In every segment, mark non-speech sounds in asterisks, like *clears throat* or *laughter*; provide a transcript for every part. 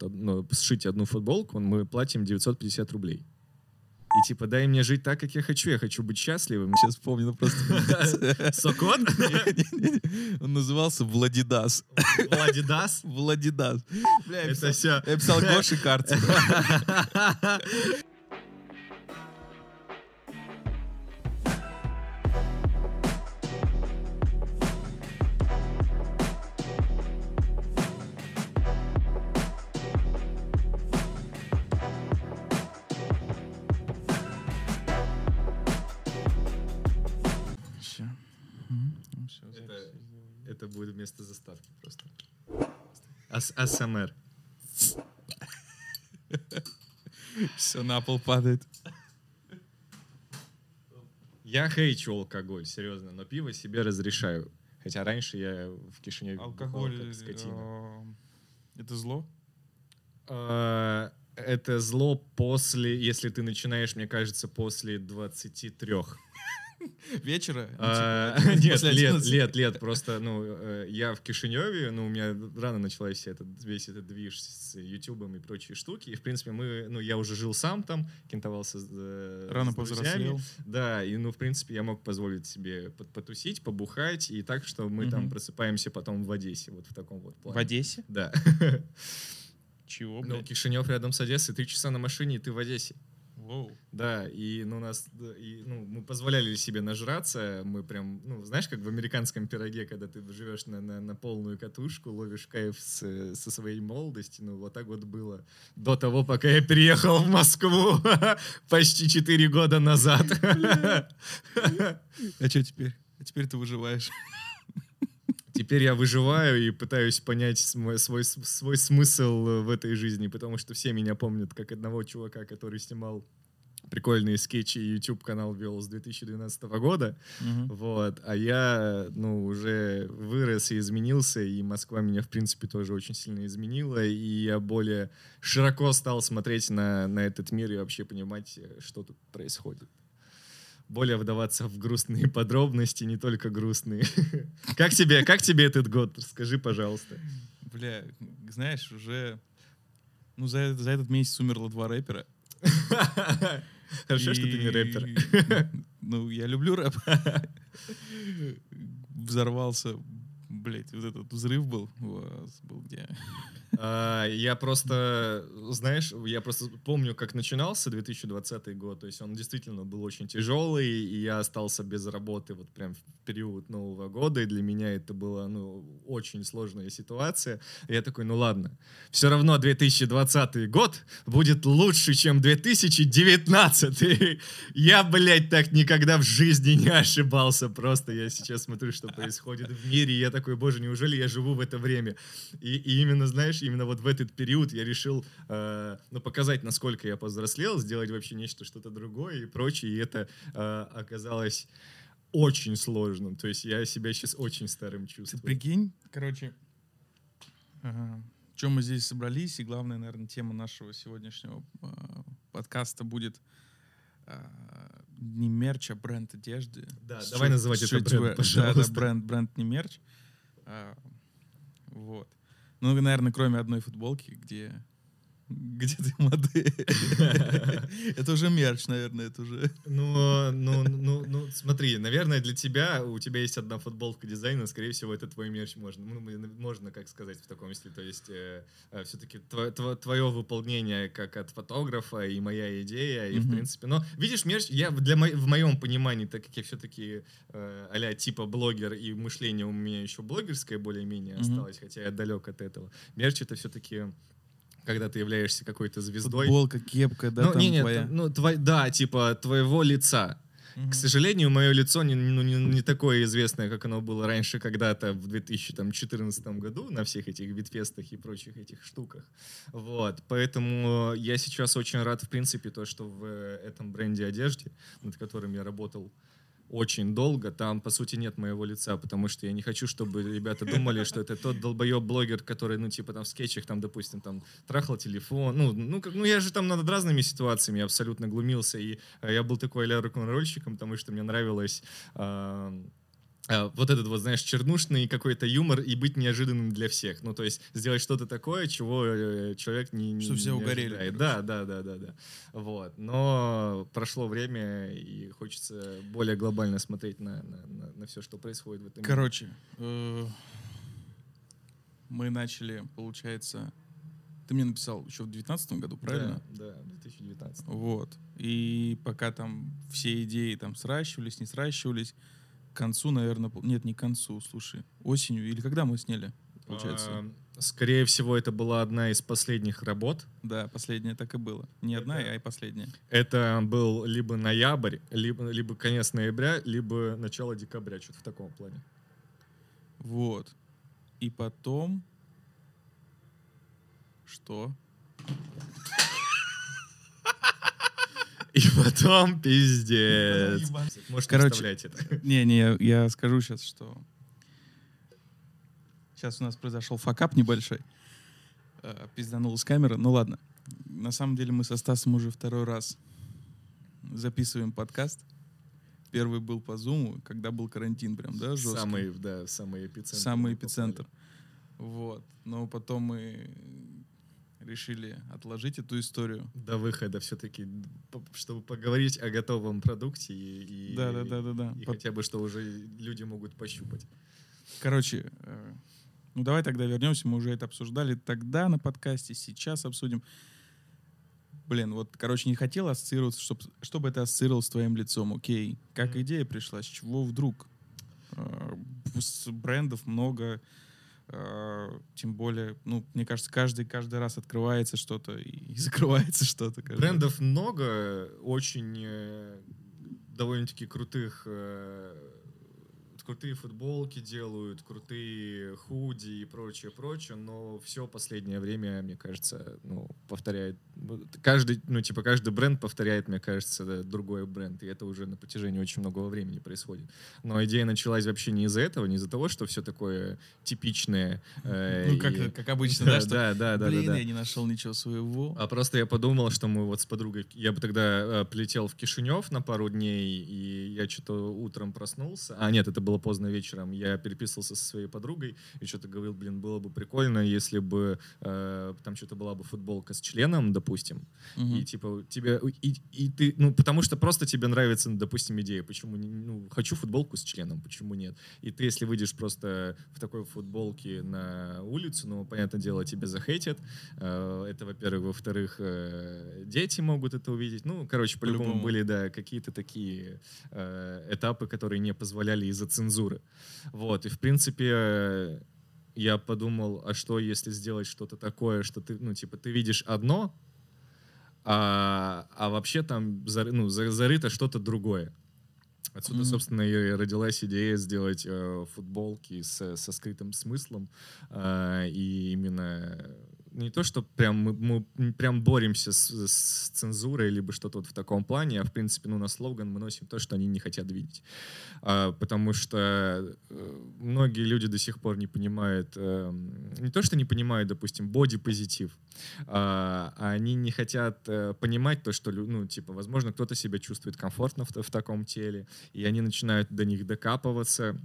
ну, сшить одну футболку, мы платим 950 рублей. И типа, дай мне жить так, как я хочу. Я хочу быть счастливым. Сейчас ну просто... *laughs* Сокот? *laughs* Он назывался Владидас. Владидас? Владидас. Бля, это все. Я писал *laughs* Гоши Карцев. АСМР. *laughs* Все на пол падает. Я хейчу алкоголь, серьезно, но пиво себе разрешаю. Хотя раньше я в Кишиневе Алкоголь как скотина. э, это зло? А, Это зло после, если ты начинаешь, мне кажется, после 23. Вечера? Ну, А, типа, *laughs* *laughs* Нет, лет, 11. лет, лет. Просто, ну, э, я в Кишиневе, ну, у меня рано началась вся этот, весь этот движ с Ютубом и прочие штуки. И, в принципе, мы, ну, я уже жил сам там, кентовался с, э, Рано повзрослел. Да, и, ну, в принципе, я мог позволить себе пот- потусить, побухать, и так, что мы там просыпаемся потом в Одессе, вот в таком вот плане. В Одессе? Да. Чего, Ну, блядь? Кишинев рядом с Одессой, три часа на машине, и ты в Одессе. Воу. Да, и ну, нас, и, ну, мы позволяли себе нажраться, мы прям, ну, знаешь, как в американском пироге, когда ты живешь на, на, на полную катушку, ловишь кайф с- со своей молодости, ну, вот так вот было до того, пока я переехал в Москву *laughs* почти 4 года назад. *laughs* А что теперь? А теперь ты выживаешь. Теперь я выживаю и пытаюсь понять свой, свой, свой смысл в этой жизни, потому что все меня помнят как одного чувака, который снимал прикольные скетчи YouTube канал вел с 2012 года. Мгм. Вот, а я, ну, уже вырос и изменился, и Москва меня, в принципе, тоже очень сильно изменила, и я более широко стал смотреть на, на этот мир и вообще понимать, э, что тут происходит. Более вдаваться в грустные подробности, не только грустные. *laughs* Как тебе, как тебе этот год? Скажи, пожалуйста. Бля, знаешь, уже... Ну, за, за этот месяц умерло два рэпера. *laughs* Хорошо, что ты не рэпер. *laughs* Ну, я люблю рэп. Взорвался, блять, вот этот взрыв был. У вас был где? *laughs* А, Я просто, знаешь, я просто помню, как начинался 2020 год. То есть он действительно был очень тяжелый, и я остался без работы вот прям в период Нового года. И для меня это была, ну, очень сложная ситуация. И я такой, ну ладно, все равно 2020 год будет лучше, чем 2019. *laughs* Я, блядь, так никогда в жизни не ошибался. Просто я сейчас смотрю, что происходит в мире, и я такой, боже, неужели я живу в это время? И, и именно, знаешь, именно вот в этот период я решил, э, ну, показать, насколько я повзрослел, сделать вообще нечто, что-то другое и прочее. И это э, оказалось очень сложным. То есть я себя сейчас очень старым Ты чувствую. прикинь, короче, чем мы здесь собрались, и главная, наверное, тема нашего сегодняшнего а, подкаста будет а, не мерч, а бренд одежды. Да, Street- давай называть это бренд, Да, пожалуйста. да, бренд, бренд не мерч. А, вот. Ну, наверное, кроме одной футболки, где где ты модель. *laughs* Это уже мерч, наверное, это уже... Ну, ну, ну, ну, смотри, наверное, для тебя, у тебя есть одна футболка дизайна, скорее всего, это твой мерч можно, ну, можно, как сказать, в таком стиле. То есть все-таки твое выполнение как от фотографа и моя идея, и в принципе, но видишь, мерч, я для в моем понимании, так как я все-таки а типа блогер, и мышление у меня еще блогерское более-менее осталось, хотя я далек от этого. Мерч это все-таки когда ты являешься какой-то звездой. Футболка, кепка, да, ну, там не, не, твоя. ну, твой, да, типа твоего лица. Мгм. К сожалению, мое лицо не, ну, не, не такое известное, как оно было раньше когда-то в 2014 году на всех этих битфестах и прочих этих штуках. Вот. Поэтому я сейчас очень рад, в принципе, то, что в этом бренде одежды, над которым я работал очень долго, там, по сути, нет моего лица, потому что я не хочу, чтобы ребята думали, что это тот долбоеб-блогер, который, ну, типа, там, в скетчах, там, допустим, там, трахал телефон, ну, ну, как- ну я же там над разными ситуациями абсолютно глумился, и э, я был такой а рок-н-ролльщиком, потому что мне нравилось... вот этот вот, знаешь, чернушный какой-то юмор и быть неожиданным для всех. Ну, то есть сделать что-то такое, чего э, человек не... не Что все не угорели, ожидает. Да, да, да, да, да. Вот. Но прошло время, и хочется более глобально смотреть на, на, все, что происходит в этом мире. Короче, э, мы начали, получается... Ты мне написал еще в 2019 году, правильно? Да, да, 2019. Вот. И пока там все идеи там сращивались, не сращивались, концу, наверное, нет, не к концу, слушай, осенью или когда мы сняли, получается? А, Скорее всего, это была одна из последних работ. Да, последняя так и было. Не одна, Это- а и последняя. Это был либо ноябрь, либо, либо конец ноября, либо начало декабря, что-то в таком плане. Вот. И потом... Что? И потом пиздец. Можешь Короче, представлять это. Не-не, я, я скажу сейчас, что... Сейчас у нас произошел факап небольшой. Э, Пизданулась камера. Ну ладно. На самом деле мы со Стасом уже второй раз записываем подкаст. Первый был по Зуму, когда был карантин прям, да, жесткий? Самый, да, самый эпицентр. Самый мы эпицентр. Вот. Но потом мы решили отложить эту историю. До выхода все-таки, чтобы поговорить о готовом продукте и, и- Да, да, да, да, и По- хотя бы, что уже люди могут пощупать. Короче, э, ну давай тогда вернемся. Мы уже это обсуждали тогда на подкасте, сейчас обсудим. Блин, вот, короче, не хотел ассоциироваться, чтоб, чтобы это ассоциировалось с твоим лицом. Окей. Как идея пришла? С чего вдруг? Э, с брендов много. Э, тем более, ну, мне кажется, каждый, каждый раз открывается что-то и, *laughs* закрывается что-то. каждый раз. Брендов много, очень э, довольно-таки крутых э, крутые футболки делают, крутые худи и прочее, прочее, но все последнее время, мне кажется, ну, повторяет, каждый, ну, типа, каждый бренд повторяет, мне кажется, да, другой бренд, и это уже на протяжении очень многого времени происходит. Но идея началась вообще не из-за этого, не из-за того, что все такое типичное. э, Ну, как, и- как обычно, да, что да, да, да, Блин, да, да. я не нашел ничего своего. А просто я подумал, что мы вот с подругой... Я бы тогда э, прилетел в Кишинев на пару дней, и я что-то утром проснулся. А, нет, это было поздно вечером. Я переписывался со своей подругой и что-то говорил, блин, было бы прикольно, если бы э, там что-то была бы футболка с членом, допустим, Мгм. и типа тебе... И, и ты... Ну, потому что просто тебе нравится, ну, допустим, идея. Почему... не- Ну, хочу футболку с членом, почему нет? И ты, если выйдешь просто в такой футболке на улицу, ну, понятное дело, тебе захейтят. Э, Это, во-первых. Во-вторых, э, дети могут это увидеть. Ну, короче, по-любому По-любому. были, да, какие-то такие э, этапы, которые не позволяли из-за цензуры. Вот. И, в принципе, я подумал, а что, если сделать что-то такое, что ты, ну, типа, ты видишь одно, а, а вообще там зар- ну, за- зарыто что-то другое. Отсюда, Мгм. собственно, и родилась идея сделать э, футболки с- со скрытым смыслом. э, и именно не то, что прям мы, мы прям боремся с, с цензурой, либо что-то вот в таком плане, а в принципе, ну, на слоган мы носим то, что они не хотят видеть. А, потому что э, многие люди до сих пор не понимают, э, не то, что не понимают, допустим, боди-позитив, а, а они не хотят э, понимать то, что, ну, типа, возможно, кто-то себя чувствует комфортно в, в таком теле, и они начинают до них докапываться.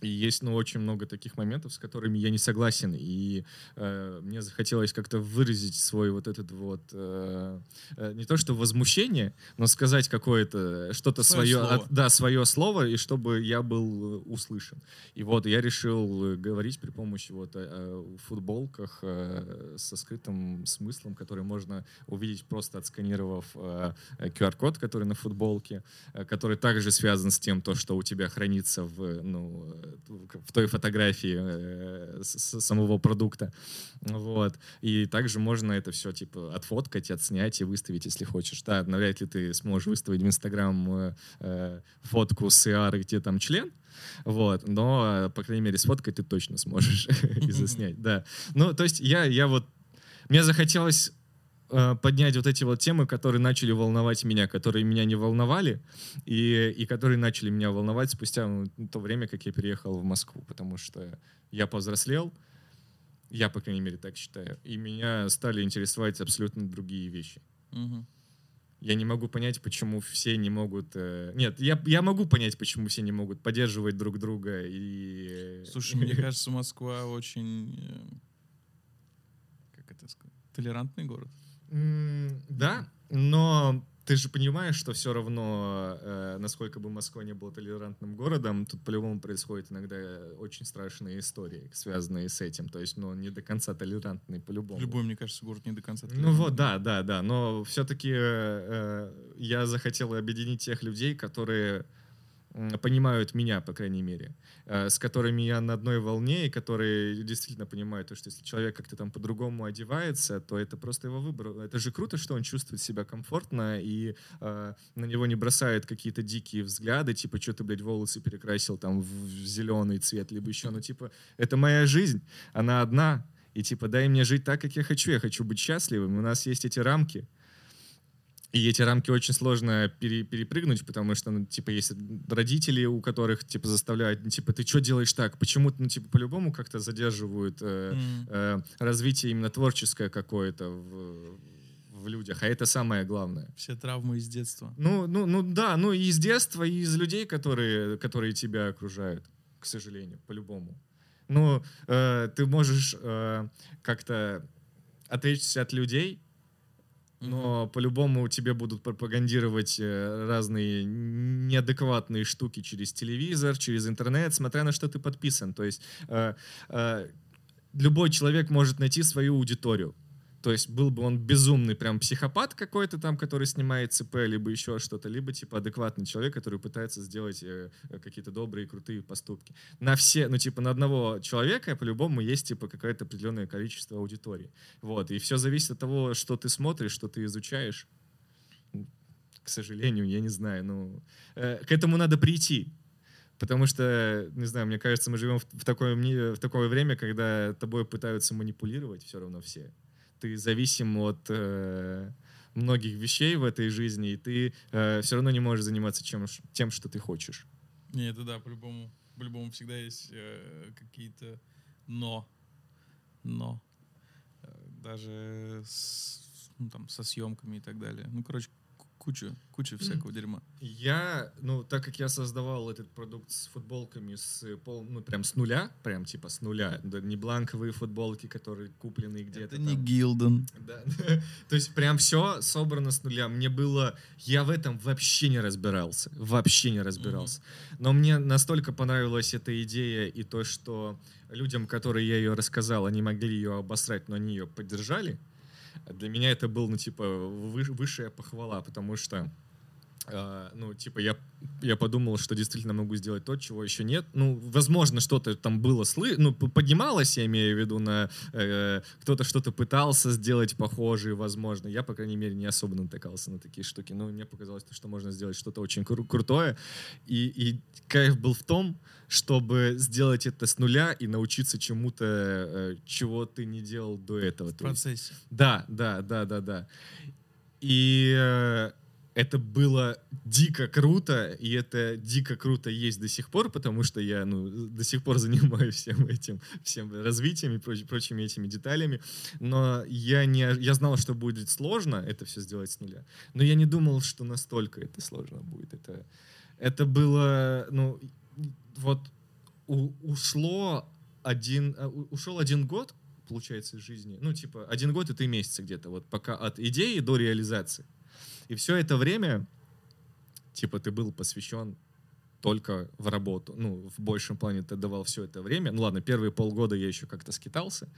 И есть, ну, очень много таких моментов, с которыми я не согласен. И э, мне захотелось как-то выразить свой вот этот вот, э, э, не то что возмущение, но сказать какое-то, что-то Своё свое, слово. от- да, свое слово, и чтобы я был э, услышан. И вот я решил э, говорить при помощи вот э, э, футболках э, со скрытым смыслом, который можно увидеть просто отсканировав э, э, QR-код, который на футболке, э, который также связан с тем, то, что у тебя хранится в, ну, э, в той фотографии э, самого продукта. Вот. И также можно это все типа отфоткать, отснять и выставить, если хочешь. Да, навряд ли ты сможешь выставить в Инстаграм э, э, фотку с AR, где там член, вот, но, э, по крайней мере, сфоткать ты точно сможешь *laughs* и заснять, да. Ну, то есть я, я вот, мне захотелось э, поднять вот эти вот темы, которые начали волновать меня, которые меня не волновали, и, и которые начали меня волновать спустя ну, то время, как я переехал в Москву, потому что я повзрослел, я, по крайней мере, так считаю, и меня стали интересовать абсолютно другие вещи. Мгм. Я не могу понять, почему все не могут... э, Нет, я, я могу понять, почему все не могут поддерживать друг друга и... Слушай, мне *laughs* кажется, Москва очень... э, Как это сказать? Толерантный город. Да, но ты же понимаешь, что все равно, э, насколько бы Москва не была толерантным городом, тут по-любому происходят иногда очень страшные истории, связанные с этим. То есть, ну, не до конца толерантный по-любому. Любой, мне кажется, город не до конца Ну толерантный. вот, да, да, да. Но все-таки я захотел объединить тех людей, которые понимают меня, по крайней мере, э, с которыми я на одной волне, и которые действительно понимают, то, что если человек как-то там по-другому одевается, то это просто его выбор. Это же круто, что он чувствует себя комфортно, и э, на него не бросают какие-то дикие взгляды, типа, что ты, блядь, волосы перекрасил там в зеленый цвет, либо еще, ну, типа, это моя жизнь, она одна, и типа, дай мне жить так, как я хочу. Я хочу быть счастливым. У нас есть эти рамки. И эти рамки очень сложно пере- перепрыгнуть, потому что, ну, типа, есть родители, у которых, типа, заставляют, ну, типа, ты что делаешь так? Почему-то, ну, типа, по-любому как-то задерживают э, М. э, развитие именно творческое какое-то в, в людях. А это самое главное. Все травмы из детства. Ну, ну, ну да, ну и из детства, и из людей, которые, которые тебя окружают, к сожалению, по-любому. Ну, э, ты можешь э, как-то отречься от людей, но по-любому тебе будут пропагандировать э, разные неадекватные штуки через телевизор, через интернет, смотря на что ты подписан. То есть э, э, любой человек может найти свою аудиторию. То есть был бы он безумный прям психопат какой-то там, который снимает ЦП, либо еще что-то, либо типа адекватный человек, который пытается сделать э, э, какие-то добрые, крутые поступки. На все, ну типа на одного человека по-любому есть типа какое-то определенное количество аудитории. Вот, и все зависит от того, что ты смотришь, что ты изучаешь. К сожалению, я не знаю, ну э, к этому надо прийти. Потому что, не знаю, мне кажется, мы живем в, в такое, в такое время, когда тобой пытаются манипулировать все равно все. Ты зависим от э, многих вещей в этой жизни, и ты все равно не можешь заниматься чем, тем, что ты хочешь. Не, это да, по-любому. По-любому всегда есть э, какие-то но. Но. Э, даже с, ну, там, со съемками и так далее. Ну, короче, ку- куча, куча всякого дерьма. Я, ну, так как я создавал этот продукт с футболками с пол, ну, прям с нуля, прям типа с нуля, да, не бланковые футболки, которые куплены где-то Это не там. Гилден. Да. *laughs* То есть прям все собрано с нуля. Мне было... Я в этом вообще не разбирался. Вообще не разбирался. Но мне настолько понравилась эта идея и то, что людям, которые я ее рассказал, они могли ее обосрать, но они ее поддержали. Для меня это был, ну, типа, вы- высшая похвала, потому что э, ну, типа, я, я подумал, что действительно могу сделать то, чего еще нет. Ну, возможно, что-то там было слы... ну, поднималось, я имею в виду, на э, кто-то что-то пытался сделать похожее, возможно. Я, по крайней мере, не особо натыкался на такие штуки. Но мне показалось, что можно сделать что-то очень кру- крутое. И, и кайф был в том, чтобы сделать это с нуля и научиться чему-то, э, чего ты не делал до этого. В процессе. да, да, да, да, да. И э, это было дико круто, и это дико круто есть до сих пор, потому что я ну, до сих пор *laughs* занимаюсь всем этим, всем развитием и проч- прочими этими деталями. Но я, не, я знал, что будет сложно это все сделать с нуля, но я не думал, что настолько это сложно будет. Это, это было, ну, вот у- ушло один, у- ушел один год, получается, из жизни. Ну, типа, один год и три месяца где-то, вот пока от идеи до реализации. И все это время, типа, ты был посвящен только в работу. Ну, в большем плане ты давал все это время. Ну ладно, первые полгода я еще как-то скитался.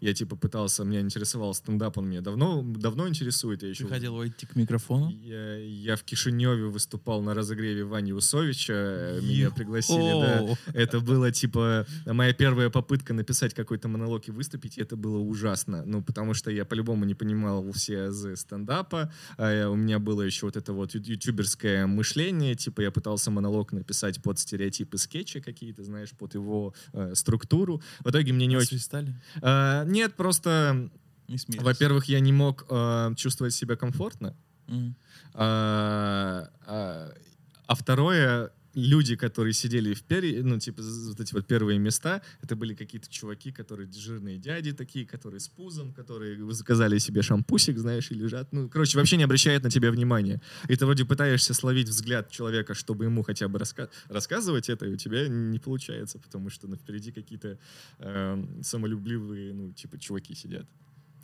Я типа пытался, меня интересовал стендап, он меня давно, давно интересует. Я еще хотел войти к микрофону? я, я в Кишиневе выступал на разогреве Вани Усовича. э, Меня пригласили, да. Это было, типа, моя первая попытка написать какой-то монолог и выступить, и это было ужасно. Ну, потому что я по-любому не понимал все азы стендапа. А я- у меня было еще вот это вот ютуберское мышление. Типа, я пытался монолог написать под стереотипы скетча какие-то, знаешь, под его э, структуру. В итоге мне не очень... Свистали? А, нет, просто, Не во-первых, я не мог э, чувствовать себя комфортно. Мгм. А, а, а второе, люди, которые сидели в пере, ну, типа, вот эти вот первые места, это были какие-то чуваки, которые жирные дяди такие, которые с пузом, которые заказали себе шампусик, знаешь, и лежат. Ну, короче, вообще не обращают на тебя внимания. И ты вроде пытаешься словить взгляд человека, чтобы ему хотя бы раска рассказывать это, и у тебя не получается, потому что ну, впереди какие-то э, самолюбливые, ну, типа, чуваки сидят.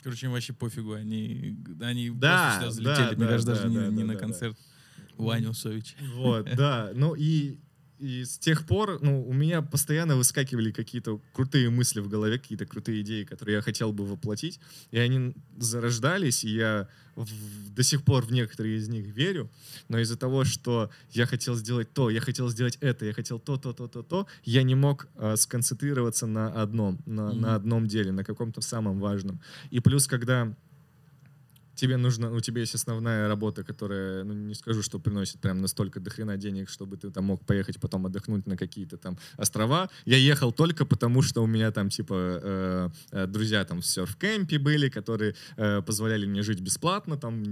Короче, им вообще пофигу, они, они да, просто сюда залетели, да, мне да, кажется, да, даже не, да, не да, на да. Концерт Вани Усовича. Вот, *laughs* да. Ну и, и с тех пор, ну, у меня постоянно выскакивали какие-то крутые мысли в голове, какие-то крутые идеи, которые я хотел бы воплотить. И они зарождались, и я в- до сих пор в некоторые из них верю. Но из-за того, что я хотел сделать то, я хотел сделать это, я хотел то, то, то, то, то, я не мог э, сконцентрироваться на одном, на, Мгм. на одном деле, на каком-то самом важном. И плюс, когда тебе нужно, у тебя есть основная работа, которая, ну, не скажу, что приносит прям настолько дохрена денег, чтобы ты там мог поехать потом отдохнуть на какие-то там острова. Я ехал только потому, что у меня там, типа, э, э, друзья там в серф-кемпе были, которые э, позволяли мне жить бесплатно, там,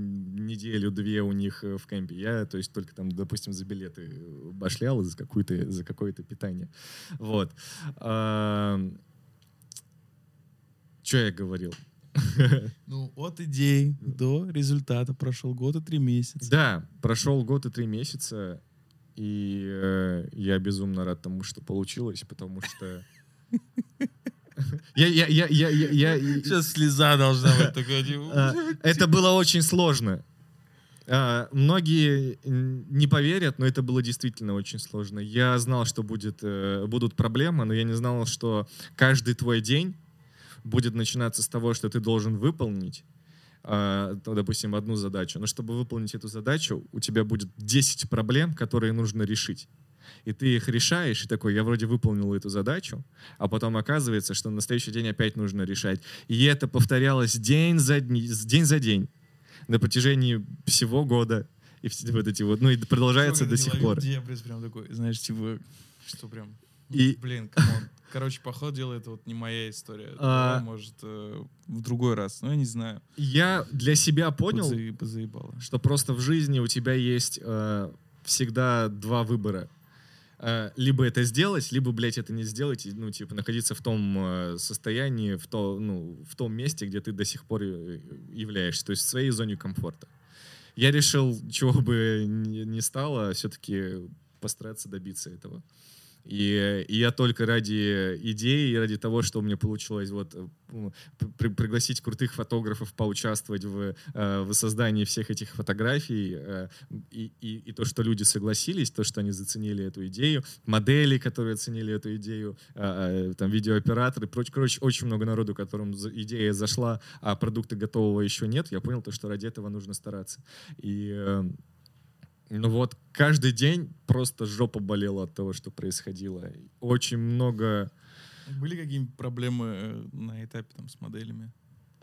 неделю-две у них э, в кемпе. Я, то есть, только там, допустим, за билеты башлял и за, какую-то, за какое-то питание. Вот. Что я говорил? *laughs* Ну, от идей до результата прошел год и три месяца. Да, прошел год и три месяца, и э, я безумно рад тому, что получилось, потому что... *laughs* Я, я, я, я, я, я- Сейчас слеза должна быть *laughs* такая. типа, А, Это было очень сложно. А, Многие не поверят, но это было действительно очень сложно. Я знал, что будет, э, будут проблемы, но я не знал, что каждый твой день будет начинаться с того, что ты должен выполнить, а, допустим, одну задачу. Но чтобы выполнить эту задачу, у тебя будет 10 проблем, которые нужно решить. И ты их решаешь, и такой, я вроде выполнил эту задачу, а потом оказывается, что на следующий день опять нужно решать. И это повторялось день за, дни- день, за день на протяжении всего года. И вот эти вот, ну и продолжается до сих пор. Дебрис прям такой, знаешь, типа, что прям... И- Блин, come on. Короче, поход дела, это вот не моя история. А- может, э, в другой раз. Ну, я не знаю. Я для себя понял, Позаебало. что просто в жизни у тебя есть э, всегда два выбора. Э, либо это сделать, либо, блядь, это не сделать, и, ну, типа, находиться в том э, состоянии, в, то, ну, в том месте, где ты до сих пор э, являешься, то есть в своей зоне комфорта. Я решил, чего бы ни стало, все-таки постараться добиться этого. И, и я только ради идеи, и ради того, что у меня получилось вот э, ну, при- пригласить крутых фотографов поучаствовать в, э, в создании всех этих фотографий, э, и, и, и то, что люди согласились, то, что они заценили эту идею, модели, которые оценили эту идею, там видеооператоры, проч, короче, очень много народу, которым идея зашла, а продукта готового еще нет, я понял то, что ради этого нужно стараться. И ну вот, каждый день просто жопа болела от того, что происходило. Очень много... Были какие-нибудь проблемы э, на этапе там с моделями?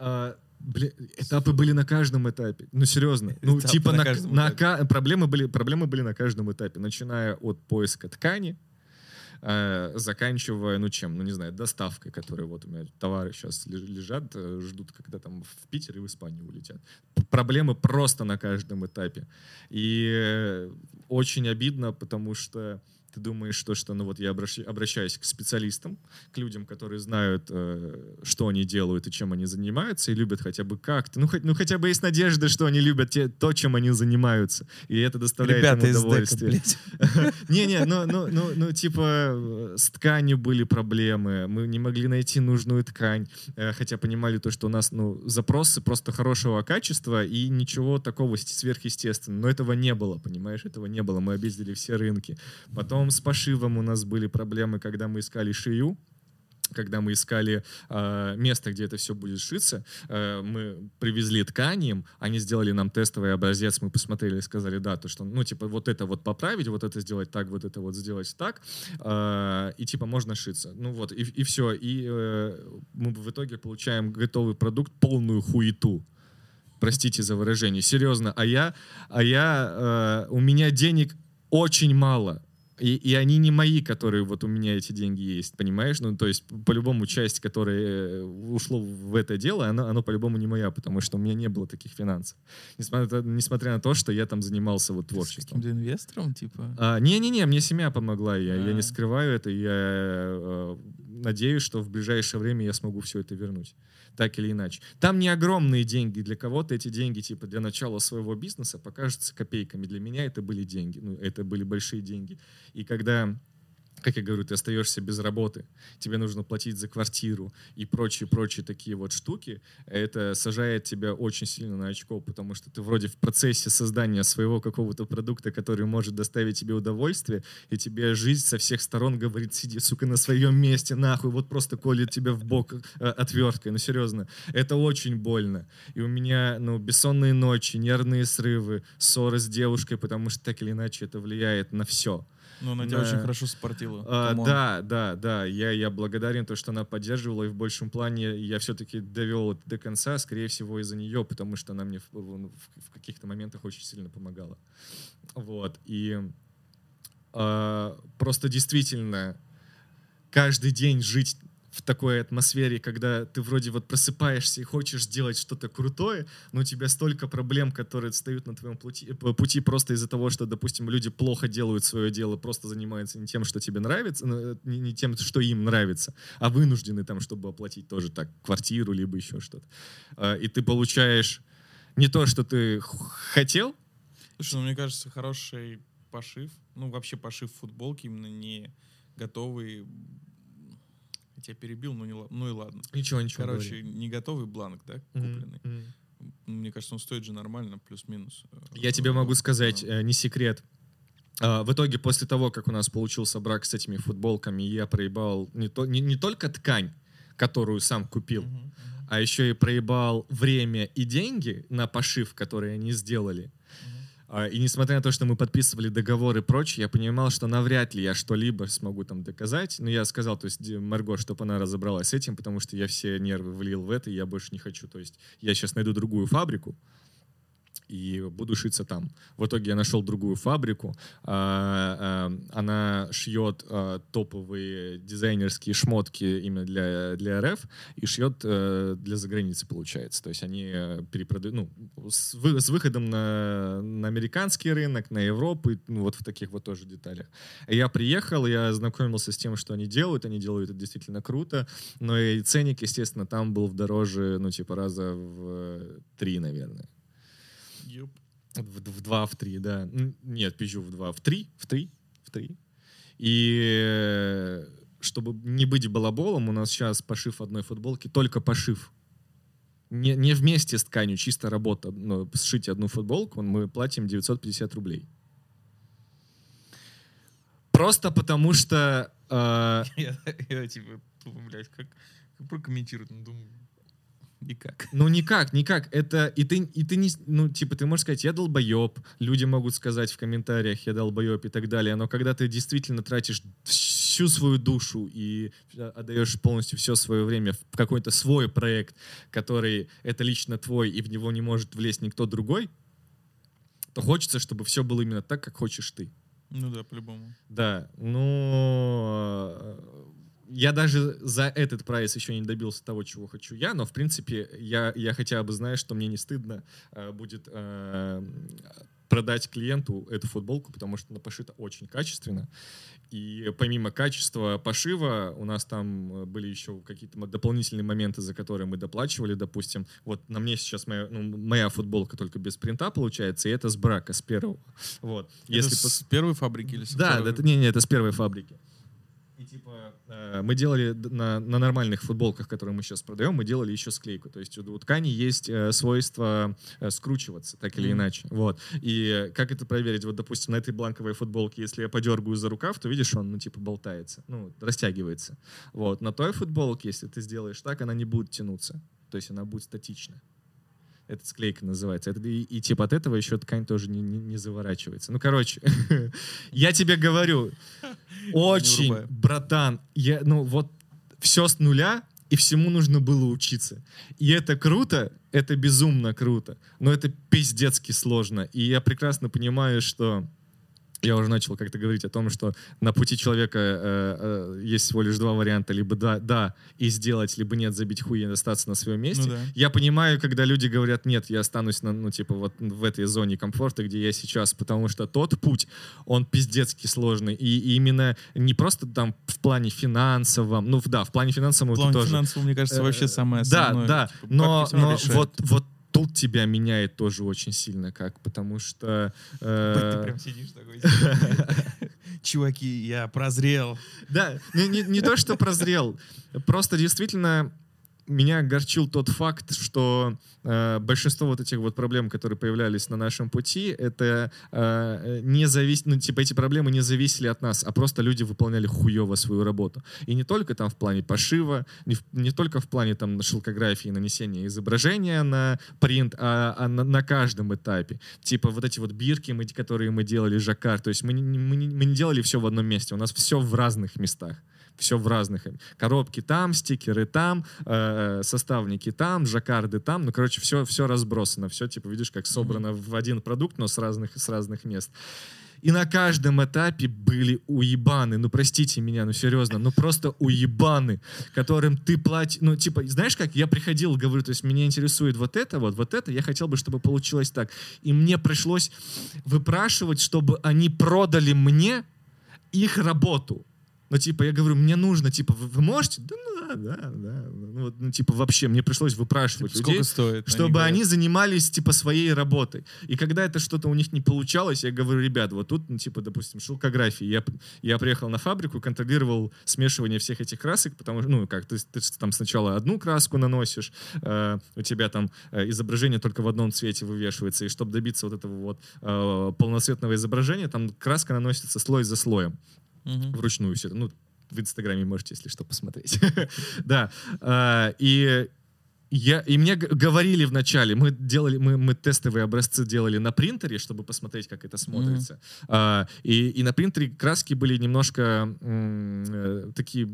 а, бля, этапы были на каждом этапе. Ну, серьезно. Ну, Этапы типа на на, на ка- проблемы, были, проблемы были на каждом этапе, начиная от поиска ткани, э, заканчивая, ну чем, ну не знаю, доставкой, которая вот у меня товары сейчас лежат, э, ждут, когда там в Питер и в Испанию улетят. Проблемы просто на каждом этапе. И э, очень обидно, потому что ты думаешь, что, что ну вот я обращ- обращаюсь к специалистам, к людям, которые знают, э, что они делают и чем они занимаются, и любят хотя бы как-то, ну, хоть, ну хотя бы есть надежда, что они любят те, то, чем они занимаются, и это доставляет Ребята им удовольствие. *laughs* Не-не, ну, ну, ну, ну, типа, э, с тканью были проблемы, мы не могли найти нужную ткань, э, хотя понимали то, что у нас, ну, запросы просто хорошего качества и ничего такого сверхъестественного. Но этого не было, понимаешь, этого не было. Мы объездили все рынки. Потом с пошивом у нас были проблемы, когда мы искали шию, когда мы искали э, место, где это все будет шиться, э, мы привезли ткани им, они сделали нам тестовый образец, мы посмотрели и сказали, да, то, что, ну, типа, вот это вот поправить, вот это сделать так, вот это вот сделать так, э, и, типа, можно шиться. Ну, вот, и, и все. И э, мы в итоге получаем готовый продукт, полную хуету. Простите за выражение. Серьезно. А я, а я, э, у меня денег очень мало. И, и они не мои, которые вот у меня эти деньги есть, понимаешь? Ну, то есть, по-любому, часть, которая э, ушло в это дело, оно, оно по-любому не моя, потому что у меня не было таких финансов. Несмотря, несмотря на то, что я там занимался вот творчеством. С каким-то инвестором, типа? А, не-не-не, мне семья помогла, я, я не А. скрываю это, я э, надеюсь, что в ближайшее время я смогу все это вернуть, так или иначе. Там не огромные деньги, для кого-то эти деньги, типа, для начала своего бизнеса покажутся копейками. Для меня это были деньги, ну, это были большие деньги. И когда как я говорю, ты остаешься без работы, тебе нужно платить за квартиру и прочие-прочие такие вот штуки, это сажает тебя очень сильно на очко, потому что ты вроде в процессе создания своего какого-то продукта, который может доставить тебе удовольствие, и тебе жизнь со всех сторон говорит, сиди, сука, на своем месте, нахуй, вот просто колет тебя в бок э, отверткой, ну серьезно, это очень больно. И у меня, ну, бессонные ночи, нервные срывы, ссоры с девушкой, потому что так или иначе это влияет на все. Ну, она тебя Да. очень хорошо спортила. А, да, да, да. Я, я благодарен то, что она поддерживала, и в большем плане я все-таки довел это до конца, скорее всего, из-за нее, потому что она мне в, в- в каких-то моментах очень сильно помогала. Вот. И а, просто действительно каждый день жить в такой атмосфере, когда ты вроде вот просыпаешься и хочешь сделать что-то крутое, но у тебя столько проблем, которые встают на твоем пути, э, пути просто из-за того, что, допустим, люди плохо делают свое дело, просто занимаются не тем, что тебе нравится, ну, не, тем, что им нравится, а вынуждены там, чтобы оплатить тоже так квартиру, либо еще что-то. А, И ты получаешь не то, что ты хотел, Слушай, ну мне кажется, хороший пошив, ну вообще пошив футболки именно не готовый. Я тебя перебил, ну, не, ну и ладно. ничего, ничего. Короче, не готовый бланк, да, говори. купленный. Мгм. Ну, Мне кажется, он стоит же нормально, плюс-минус. э, Я тебе могу сказать, цену. э, не секрет. А, В итоге, после того, как у нас получился брак с этими футболками, я проебал не, то, не, не только ткань, которую сам купил, Мгм, мгм, а еще и проебал время и деньги на пошив, которые они сделали. А, И несмотря на то, что мы подписывали договор и прочее, я понимал, что навряд ли я что-либо смогу там доказать. Но я сказал, то есть, Марго, чтобы она разобралась с этим, потому что я все нервы влил в это, и я больше не хочу. То есть я сейчас найду другую фабрику, и буду шиться там. В итоге я нашел другую фабрику. а, а, Она шьет а, топовые дизайнерские шмотки именно для, для РФ и шьет э, для заграницы, получается. То есть они э, перепродают, ну, с, вы- с выходом на, на американский рынок, на Европу, ну, вот в таких вот тоже деталях. Я приехал, я ознакомился с тем, что они делают, они делают это действительно круто, но и ценник, естественно, там был дороже, ну, типа раза в три, наверное. Ёп. В, два, в три, да. Нет, пизжу в два, в три, в три, в три. И э, чтобы не быть балаболом, у нас сейчас пошив одной футболки, только пошив. Не, не вместе с тканью, чисто работа. Но сшить одну футболку мы платим 950 рублей. Просто потому что... э, *laughs* Я, я типа, блядь, как, как прокомментировать, ну, думаю, никак. *laughs* Ну никак, никак. Это и ты, и ты не, ну типа ты можешь сказать, я долбоеб. Люди могут сказать в комментариях, я долбоеб и так далее. Но когда ты действительно тратишь всю свою душу и э, отдаешь полностью все свое время в какой-то свой проект, который это лично твой и в него не может влезть никто другой, то хочется, чтобы все было именно так, как хочешь ты. Ну да, по-любому. Да, ну э, я даже за этот прайс еще не добился того, чего хочу я, но в принципе я, я хотя бы знаю, что мне не стыдно э, будет э, продать клиенту эту футболку, потому что она пошита очень качественно. И помимо качества пошива, у нас там были еще какие-то дополнительные моменты, за которые мы доплачивали, допустим. Вот на мне сейчас моя, ну, моя футболка только без принта получается, и это с брака, с первого. Вот. Если пос- с первой фабрики или с да, второй? это, не, не, это с первой фабрики. И типа э, мы делали на, на нормальных футболках, которые мы сейчас продаем, мы делали еще склейку. То есть у, у ткани есть э, свойство э, скручиваться, так или Мгм. иначе. Вот. И как это проверить? Вот, допустим, на этой бланковой футболке, если я подергаю за рукав, то видишь, он, ну, типа, болтается, ну, растягивается. Вот. На той футболке, если ты сделаешь так, она не будет тянуться. То есть она будет статична. Это склейка называется. Это, и, и типа от этого еще ткань тоже не, не, не заворачивается. Ну, короче, *laughs* я тебе говорю, *laughs* очень, братан, я, ну вот все с нуля, и всему нужно было учиться. И это круто, это безумно круто, но это пиздецки сложно. И я прекрасно понимаю, что я уже начал как-то говорить о том, что на пути человека э, э, есть всего лишь два варианта, либо да, да и сделать, либо нет, забить хуй и остаться на своем месте. Ну да. Я понимаю, когда люди говорят, нет, я останусь на, ну, типа, вот в этой зоне комфорта, где я сейчас, потому что тот путь, он пиздецки сложный. И, и именно не просто там в плане финансовом, ну да, в плане финансовом В это плане тоже. финансового, мне кажется, Э, вообще самое Да, основное. да, Типа, но, но вот, вот тут тебя меняет тоже очень сильно, как, потому что... э, Ты прям сидишь такой. *laughs* Чуваки, я прозрел. Да, не, не- не то, что прозрел, просто действительно меня огорчил тот факт, что э, большинство вот этих вот проблем, которые появлялись на нашем пути, это э, не завис... ну, типа эти проблемы не зависели от нас, а просто люди выполняли хуево свою работу. И не только там в плане пошива, не, в- не только в плане там шелкографии, нанесения изображения на принт, а, а на, на каждом этапе. Типа вот эти вот бирки, мы, которые мы делали, жаккар, то есть мы мы мы не делали все в одном месте, у нас все в разных местах. Все в разных. Коробки там, стикеры там, э, составники там, жаккарды там. Ну, короче, все, все разбросано. Все, типа, видишь, как собрано в один продукт, но с разных, с разных мест. И на каждом этапе были уебаны. Ну, простите меня, ну, серьезно, ну, просто уебаны, которым ты платишь... Ну, типа, знаешь как, я приходил, говорю, то есть меня интересует вот это, вот, вот это, я хотел бы, чтобы получилось так. И мне пришлось выпрашивать, чтобы они продали мне их работу. Ну, типа, я говорю, мне нужно, типа, вы, вы можете? Да, ну, да, да, да. Ну, вот, ну, типа, вообще, мне пришлось выпрашивать Типа, людей, стоит? чтобы говорят. они занимались, типа, своей работой. И когда это что-то у них не получалось, я говорю, ребят, вот тут, ну, типа, допустим, шелкография. Я, я приехал на фабрику, контролировал смешивание всех этих красок, потому что, ну, как, ты, ты там сначала одну краску наносишь, э, у тебя там э, изображение только в одном цвете вывешивается, и чтобы добиться вот этого вот э, полноцветного изображения, там краска наносится слой за слоем Мгм. вручную все это. Ну, в Инстаграме можете, если что, посмотреть. *laughs* Да. А, И я, и мне говорили вначале, мы делали, мы, мы тестовые образцы делали на принтере, чтобы посмотреть, как это смотрится. А, и, и на принтере краски были немножко м, э, такие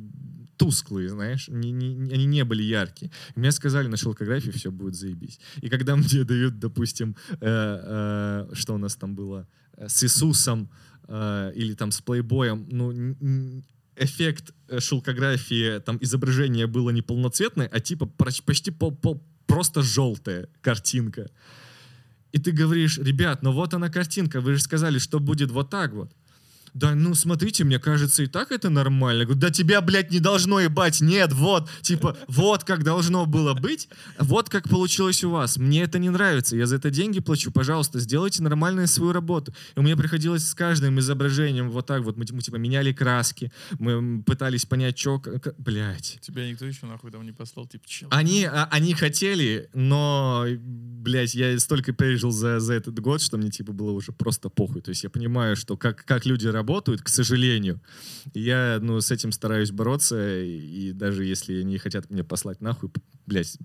тусклые, знаешь, не- не- они не были яркие. Мне сказали, на шелкографии все будет заебись. И когда мне дают, допустим, э, э, что у нас там было, э, с Иисусом э, или там с плейбоем, ну, эффект э, шелкографии, там изображение было не полноцветное, а типа почти по- по- просто желтая картинка. И ты говоришь, ребят, ну вот она картинка, вы же сказали, что будет вот так вот. Да, ну смотрите, мне кажется, и так это нормально. Говорю, да тебя, блядь, не должно ебать. Нет, вот, типа, вот как должно было быть, вот как получилось у вас. Мне это не нравится, я за это деньги плачу. Пожалуйста, сделайте нормальную свою работу. И мне приходилось с каждым изображением вот так вот, мы, мы, типа меняли краски, мы пытались понять, что... Блядь. Тебя никто еще нахуй там не послал, типа, чел. Они, а- они хотели, но, блядь, я столько пережил за, за этот год, что мне, типа, было уже просто похуй. То есть я понимаю, что как, как люди работают, к сожалению, я, ну, с этим стараюсь бороться, и, и даже если они хотят меня послать нахуй, блядь,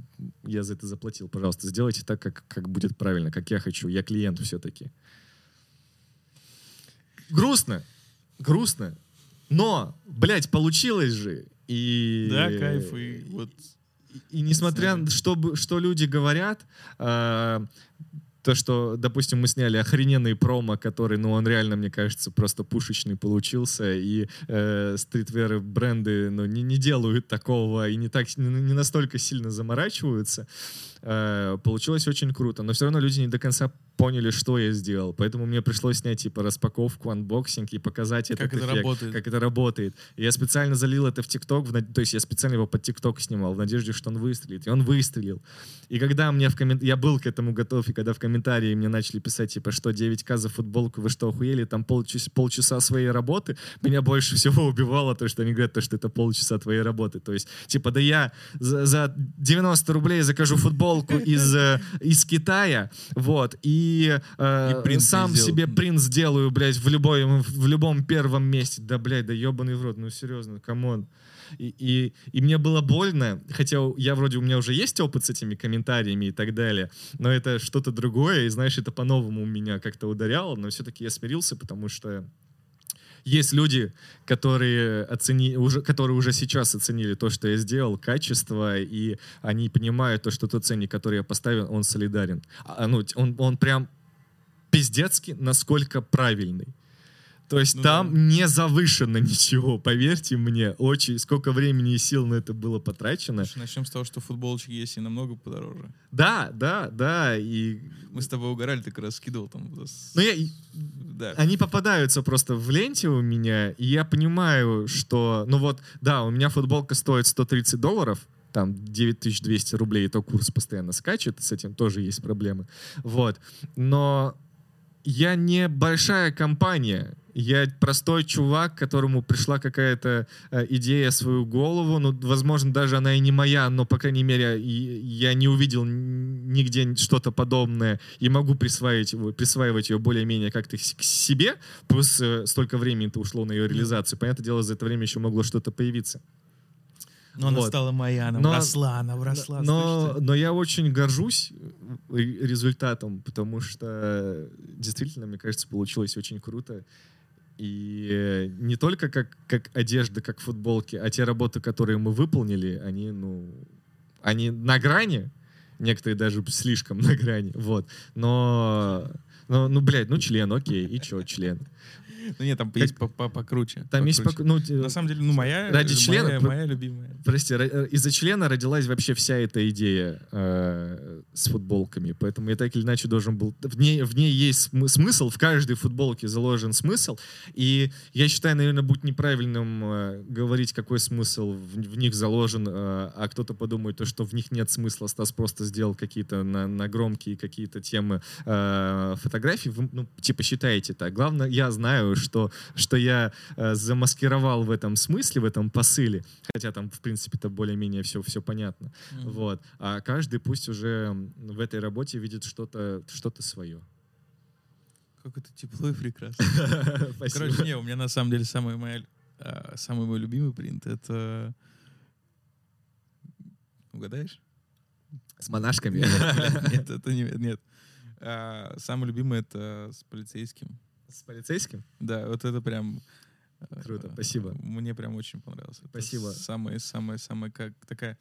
я за это заплатил, пожалуйста, сделайте так, как, как будет правильно, как я хочу. Я клиент все-таки. Грустно, грустно, но, блядь, получилось же. И... Да, кайф, и вот... И несмотря на что, что люди говорят, а, то, что, допустим, мы сняли охрененный промо, который, ну, он реально, мне кажется, просто пушечный получился, и э, streetwear бренды, ну, не, не делают такого и не так, не, не настолько сильно заморачиваются. Э, получилось очень круто, но все равно люди не до конца поняли, что я сделал, поэтому мне пришлось снять, типа, распаковку, unboxing и показать этот Как это эффект, работает. как это работает. И я специально залил это в ТикТок, в то есть я специально его под ТикТок снимал в надежде, что он выстрелит. И он выстрелил. И когда мне в коммент... Я был к этому готов, и когда в комментарии мне начали писать, типа, что 9К за футболку, вы что, охуели? Там полчаса, полчаса своей работы. Меня больше всего убивало то, что они говорят, то, что это полчаса твоей работы. То есть, типа, да я за, за 90 рублей закажу футболку из, э, из Китая, вот, и, э, И сам себе принт сделаю, блядь, в, любой, в любом первом месте. Да, блядь, да ебаный в рот, ну серьезно, come on. И, и, и мне было больно, хотя я вроде у меня уже есть опыт с этими комментариями и так далее, но это что-то другое, и знаешь, это по-новому у меня как-то ударяло, но все-таки я смирился, потому что есть люди, которые, оцени, уже, которые уже сейчас оценили то, что я сделал, качество, и они понимают то, что тот ценник, который я поставил, он солидарен. А, ну, он, он прям пиздецки, насколько правильный. То есть Ну там да. не завышено ничего, поверьте мне. Очень сколько времени и сил на это было потрачено. Слушай, Начнем с того, что футболочки есть и намного подороже. Да, да, да. И... Мы с тобой угорали, ты как раз скидывал там. Ну, я, Да. они попадаются просто в ленте у меня, и я понимаю, что, ну вот, да, у меня футболка стоит 130 долларов, там 9200 рублей, и то курс постоянно скачет, с этим тоже есть проблемы. Вот. Но я не большая компания. Я простой чувак, которому пришла какая-то э, идея в свою голову. Ну, возможно, даже она и не моя, но, по крайней мере, я не увидел нигде что-то подобное и могу присваивать, присваивать ее более-менее как-то к себе. Плюс э, столько времени-то ушло на ее реализацию. Понятное дело, за это время еще могло что-то появиться. Но она вот. стала моя, она Но- вросла, она вросла. Но, слышите? но я очень горжусь э, результатом, потому что действительно, мне кажется, получилось очень круто. И не только как, как одежда, как футболки, а те работы, которые мы выполнили, они, ну, они на грани, некоторые даже *laughs* слишком на грани, вот. Но, но ну, блядь, ну, член, окей, и чё, член? *laughs* Ну нет, там есть по- по- покруче. Там есть, покруче. пок- ну, На самом деле, ну моя, Ради члена моя любимая. Прости, э, из-за члена родилась вообще вся эта идея э, с футболками. Поэтому я так или иначе должен был... В ней, в ней есть смы- смысл, в каждой футболке заложен смысл. И я считаю, наверное, будет неправильным э, говорить, какой смысл в, в них заложен, э, а кто-то подумает, то, что в них нет смысла. Стас просто сделал какие-то на, на громкие какие-то темы э, фотографии. Вы, ну, типа, считаете так. Главное, я знаю, что, что я э, замаскировал в этом смысле, в этом посыле. Хотя там, в принципе-то, более-менее все, все понятно. Мгм. Вот. А каждый пусть уже в этой работе видит что-то что свое. Как это тепло и прекрасно. *laughs* Короче, не, у меня на самом деле самый, моя, а, самый мой любимый принт это... Угадаешь? С монашками. *laughs* Нет, это не... Нет. А, Самый любимый это с полицейским. С полицейским? Да, вот это прям... а, Круто, спасибо. Мне прям очень понравилось. Спасибо. Самая, самая, самая как такая...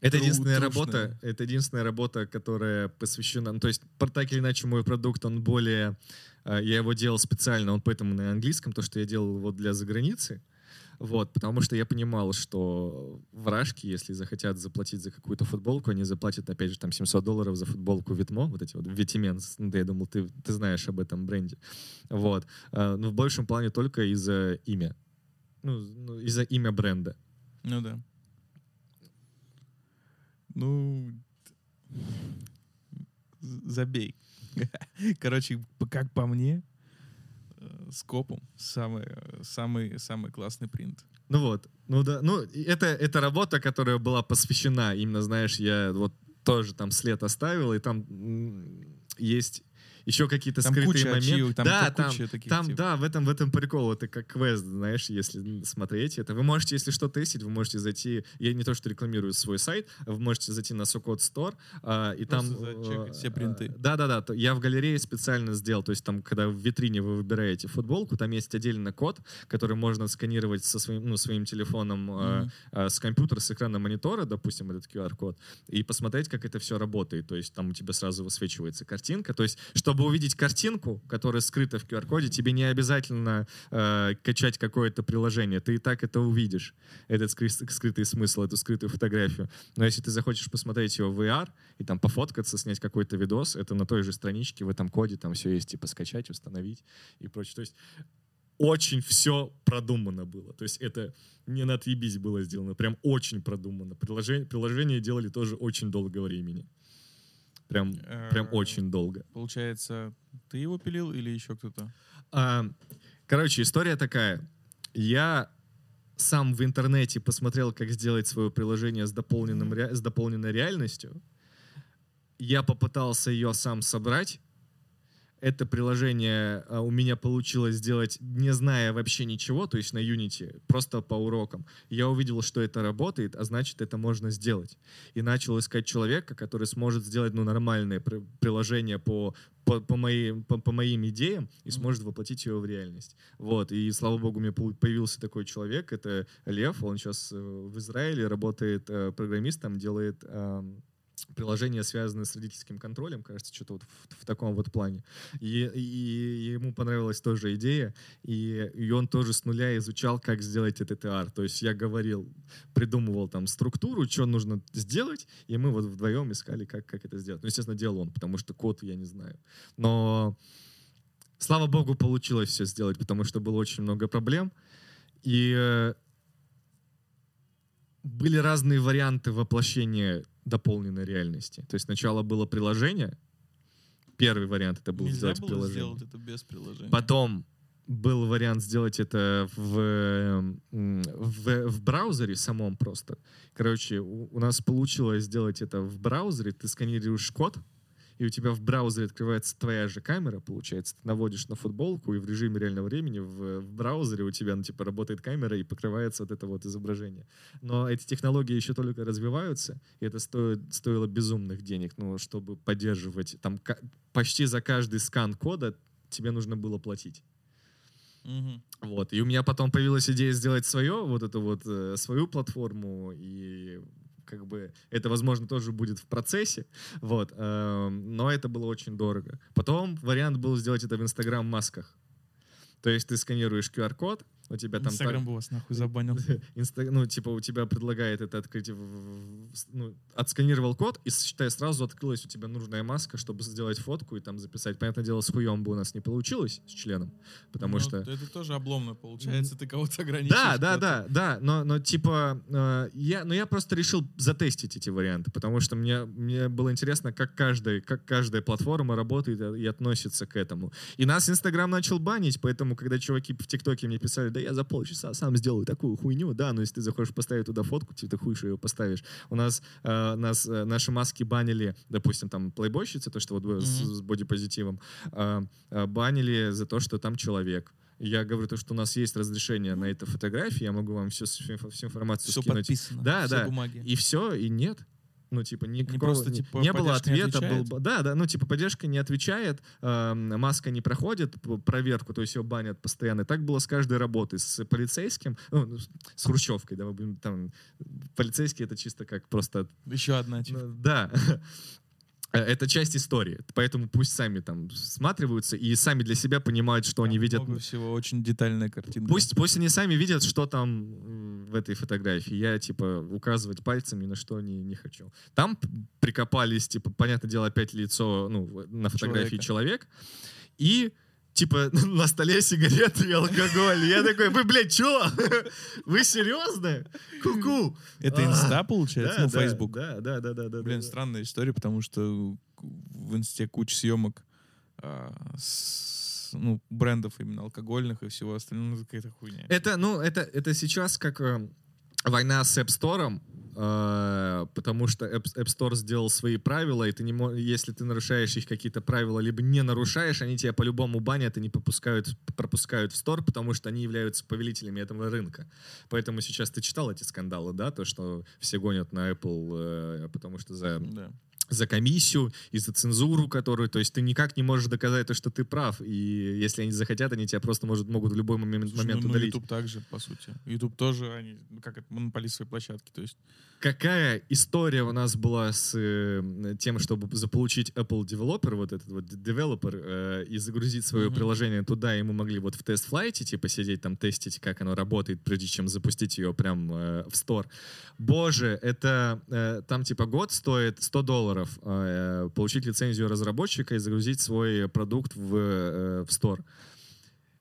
Это Тру- единственная трушная. работа, это единственная работа, которая посвящена, ну, то есть так или иначе мой продукт, он более, э, я его делал специально, он поэтому на английском, то, что я делал его для заграницы, вот, потому что я понимал, что вражки, если захотят заплатить за какую-то футболку, они заплатят, опять же, там 700 долларов за футболку Витмо, вот эти вот Витименс, ну, да, я думал, ты, ты знаешь об этом бренде, вот, Э, но в большем плане только из-за имя, ну, ну, из-за имя бренда. Ну да. Ну, забей. *laughs* Короче, как по мне, э, с копом самый, э, самый, самый классный принт. Ну вот, ну да, ну это, это работа, которая была посвящена, именно, знаешь, я вот тоже там след оставил, и там есть еще какие-то Там скрытые куча моменты. ачивок, там да, та там, куча таких, там, типа. да, в этом, в этом прикол, это как квест, знаешь, если смотреть это. Вы можете, если что тестить, вы можете зайти, я не то, что рекламирую свой сайт, вы можете зайти на Сокот Store, а, и Просто там... зачекать все э, принты. Да-да-да, то я в галерее специально сделал, то есть там, когда в витрине вы выбираете футболку, там есть отдельно код, который можно сканировать со своим, ну, своим телефоном э, Мгм. э, с компьютера, с экрана монитора, допустим, этот QR-код, и посмотреть, как это все работает. То есть там у тебя сразу высвечивается картинка. То есть, чтобы увидеть картинку, которая скрыта в QR-коде, тебе не обязательно э, качать какое-то приложение. Ты и так это увидишь, этот скры- скрытый смысл, эту скрытую фотографию. Но если ты захочешь посмотреть его в VR и там пофоткаться, снять какой-то видос, это на той же страничке, в этом коде там все есть, типа скачать, установить и прочее. То есть очень все продумано было. То есть это не на отъебись было сделано, прям очень продумано. Приложение, приложение делали тоже очень долго времени. Прям, прям Э, очень долго. Получается, ты его пилил или еще кто-то? А, короче, история такая. Я сам в интернете посмотрел, как сделать свое приложение с, дополненным, с дополненной реальностью. Я попытался ее сам собрать. Это приложение а, у меня получилось сделать, не зная вообще ничего, то есть на Unity, просто по урокам. Я увидел, что это работает, а значит, это можно сделать. И начал искать человека, который сможет сделать ну, нормальное при- приложение по, по, по, моим, по, по моим идеям и сможет воплотить его в реальность. Вот. И слава богу, мне пол- появился такой человек, это Лев, он сейчас в Израиле работает э, программистом, делает приложения, связанные с родительским контролем, кажется, что-то вот в, в таком вот плане. И, и, и ему понравилась тоже идея, и, и он тоже с нуля изучал, как сделать этот TTR. То есть я говорил, придумывал там структуру, что нужно сделать, и мы вот вдвоем искали, как, как это сделать. Ну, естественно, делал он, потому что код я не знаю. Но слава богу, получилось все сделать, потому что было очень много проблем. И э, были разные варианты воплощения дополненной реальности. То есть сначала было приложение, первый вариант это был Нельзя сделать было приложение. сделать это без приложения. Потом был вариант сделать это в, м, в, в браузере самом просто. Короче, у, у нас получилось сделать это в браузере. Ты сканируешь код, и у тебя в браузере открывается твоя же камера, получается, ты наводишь на футболку, и в режиме реального времени в, в браузере у тебя, ну, типа, работает камера, и покрывается вот это вот изображение. Но эти технологии еще только развиваются, и это стоит, стоило безумных денег, ну, чтобы поддерживать, там, почти за каждый скан кода тебе нужно было платить. Мгм. Вот. И у меня потом появилась идея сделать свое, вот эту вот э, свою платформу, и как бы это, возможно, тоже будет в процессе, вот, эм, но это было очень дорого. Потом вариант был сделать это в Инстаграм-масках. То есть ты сканируешь QR-код, у тебя там... Инстаграм бы вас нахуй забанил. *laughs* Инста- ну, типа, у тебя предлагает это открыть, ну, отсканировал код, и, считай, сразу открылась у тебя нужная маска, чтобы сделать фотку и там записать. Понятное дело, с хуем бы у нас не получилось, с членом, потому Ну, что... Это тоже обломно получается, ты кого-то ограничиваешь. Да, да, да, да, но, но типа э, я, но я просто решил затестить эти варианты, потому что мне, мне было интересно, как каждая, как каждая платформа работает и относится к этому. И нас Инстаграм начал банить, поэтому, когда чуваки в ТикТоке мне писали, да я за полчаса сам сделаю такую хуйню, да, но если ты захочешь поставить туда фотку, тебе ты хуй, что ее поставишь. У нас, э, нас э, наши маски банили, допустим, там плейбойщицы, то, что вот э, с, с бодипозитивом, э, э, банили за то, что там человек. Я говорю то, что у нас есть разрешение на эту фотографию, я могу вам всю, всю информацию Все скинуть. подписано. Да, все да. бумаги. И все, и нет. Ну, типа, никакого, просто, не- типа, не было поддержка не ответа. Был, да, да, ну, типа, поддержка не отвечает, эм, маска не проходит проверку, то есть ее банят постоянно. И так было с каждой работой. С полицейским, ну, ну, с- хрущевкой, да, мы будем там... Полицейский — это чисто как просто Еще одна, типа. ну, Да. Э, Это часть истории, поэтому пусть сами там всматриваются и сами для себя понимают, что они Там видят. много всего, очень детальная картинка. Пусть, пусть они сами видят, что там в этой фотографии. Я, типа, указывать пальцем ни на что не, не хочу. Там прикопались, типа, понятное дело, опять лицо, ну, на фотографии человек. И, типа, *laughs* на столе сигареты и алкоголь. Я такой, вы, блядь, чё? *laughs* Вы серьезно? Ку-ку. Это А, инста, получается? Да, ну, да, Facebook. Да, да, да, да, да. Блин, да. странная история, потому что в инсте куча съемок а, с, ну, брендов именно алкогольных и всего остального. Ну, какая-то хуйня. Это, ну, это, это сейчас как э, война с App Store, потому что App, Store сделал свои правила, и ты не мо- если ты нарушаешь их какие-то правила, либо не нарушаешь, они тебя по-любому банят и не попускают, пропускают в Store, потому что они являются повелителями этого рынка. Поэтому сейчас ты читал эти скандалы, да, то, что все гонят на Apple, э, потому что за Да. За комиссию и за цензуру, которую, то есть ты никак не можешь доказать то, что ты прав, и если они захотят, они тебя просто может, могут в любой момент, Слушай, момент ну, ну, удалить. YouTube также, по сути. YouTube тоже, они, ну, как это, монополист своей площадки. То есть, Какая история у нас была с э, тем, чтобы заполучить Apple Developer, вот этот вот девелопер, э, и загрузить свое Мгм. приложение туда, и мы могли вот в тест-флайте, типа, сидеть там, тестить, как оно работает, прежде чем запустить ее прям э, в стор. Боже, это э, там, типа, год стоит 100 долларов э, получить лицензию разработчика и загрузить свой продукт в, э, в стор.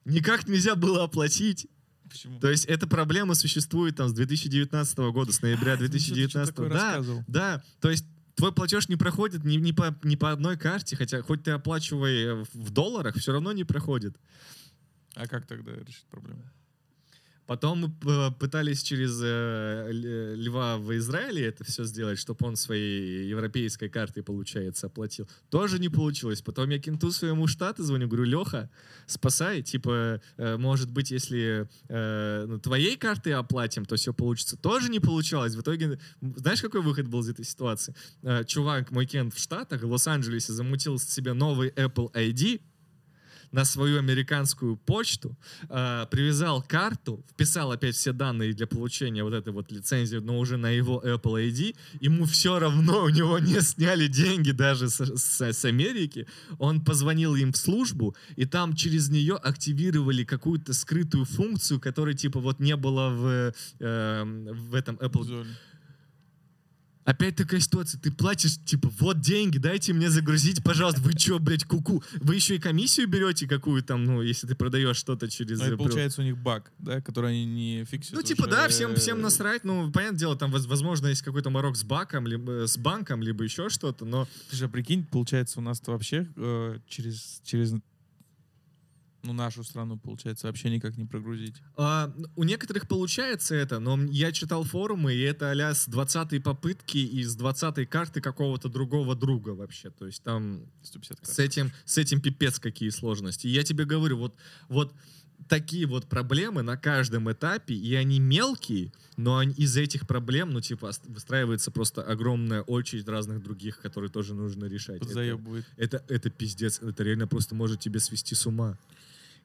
Никак нельзя было оплатить. Почему? То есть эта проблема существует там с 2019 года, с ноября *laughs* Ты что-то 2019. такое Да, да, то есть твой платеж не проходит ни, ни, по, ни по одной карте, хотя хоть ты оплачивай в долларах, все равно не проходит. А как тогда решить проблему? Потом мы пытались через э, Льва в Израиле это все сделать, чтобы он своей европейской картой, получается, оплатил. Тоже не получилось. Потом я кенту своему штату звоню, говорю, Леха, спасай. Типа, э, может быть, если э, ну, твоей картой оплатим, то все получится. Тоже не получалось. В итоге, знаешь, какой выход был из этой ситуации? Чувак, мой кент в Штатах, в Лос-Анджелесе, замутил себе новый Apple ID, на свою американскую почту, э, привязал карту, вписал опять все данные для получения вот этой вот лицензии, но уже на его Apple ID, ему все равно, у него не сняли деньги даже с, с, с Америки, он позвонил им в службу, и там через нее активировали какую-то скрытую функцию, которой типа вот не было в, э, в этом Apple... Золь. Опять такая ситуация, ты платишь, типа, вот деньги, дайте мне загрузить, пожалуйста. Вы что, блядь, куку? Вы еще и комиссию берете какую там, ну, если ты продаешь что-то через... Ну, это э, получается у них баг, да, который они не фиксят. Ну, типа, уже, да, всем, всем э, насрать. Ну, понятное дело, там, воз- возможно, есть какой-то морок с баком, либо с банком, либо еще что-то, но Ты же прикинь, получается, у нас-то вообще э, через, через ну, нашу страну, получается, вообще никак не прогрузить. а, у некоторых получается это, но я читал форумы, и это а с 20-й попытки и с 20-й карты какого-то другого друга вообще. То есть там 150 с этим, с этим пипец какие сложности. И я тебе говорю, вот, вот такие вот проблемы на каждом этапе, и они мелкие, но они- из этих проблем, ну, типа, выстраивается просто огромная очередь разных других, которые тоже нужно решать. Это, это, это пиздец, это реально просто может тебя свести с ума.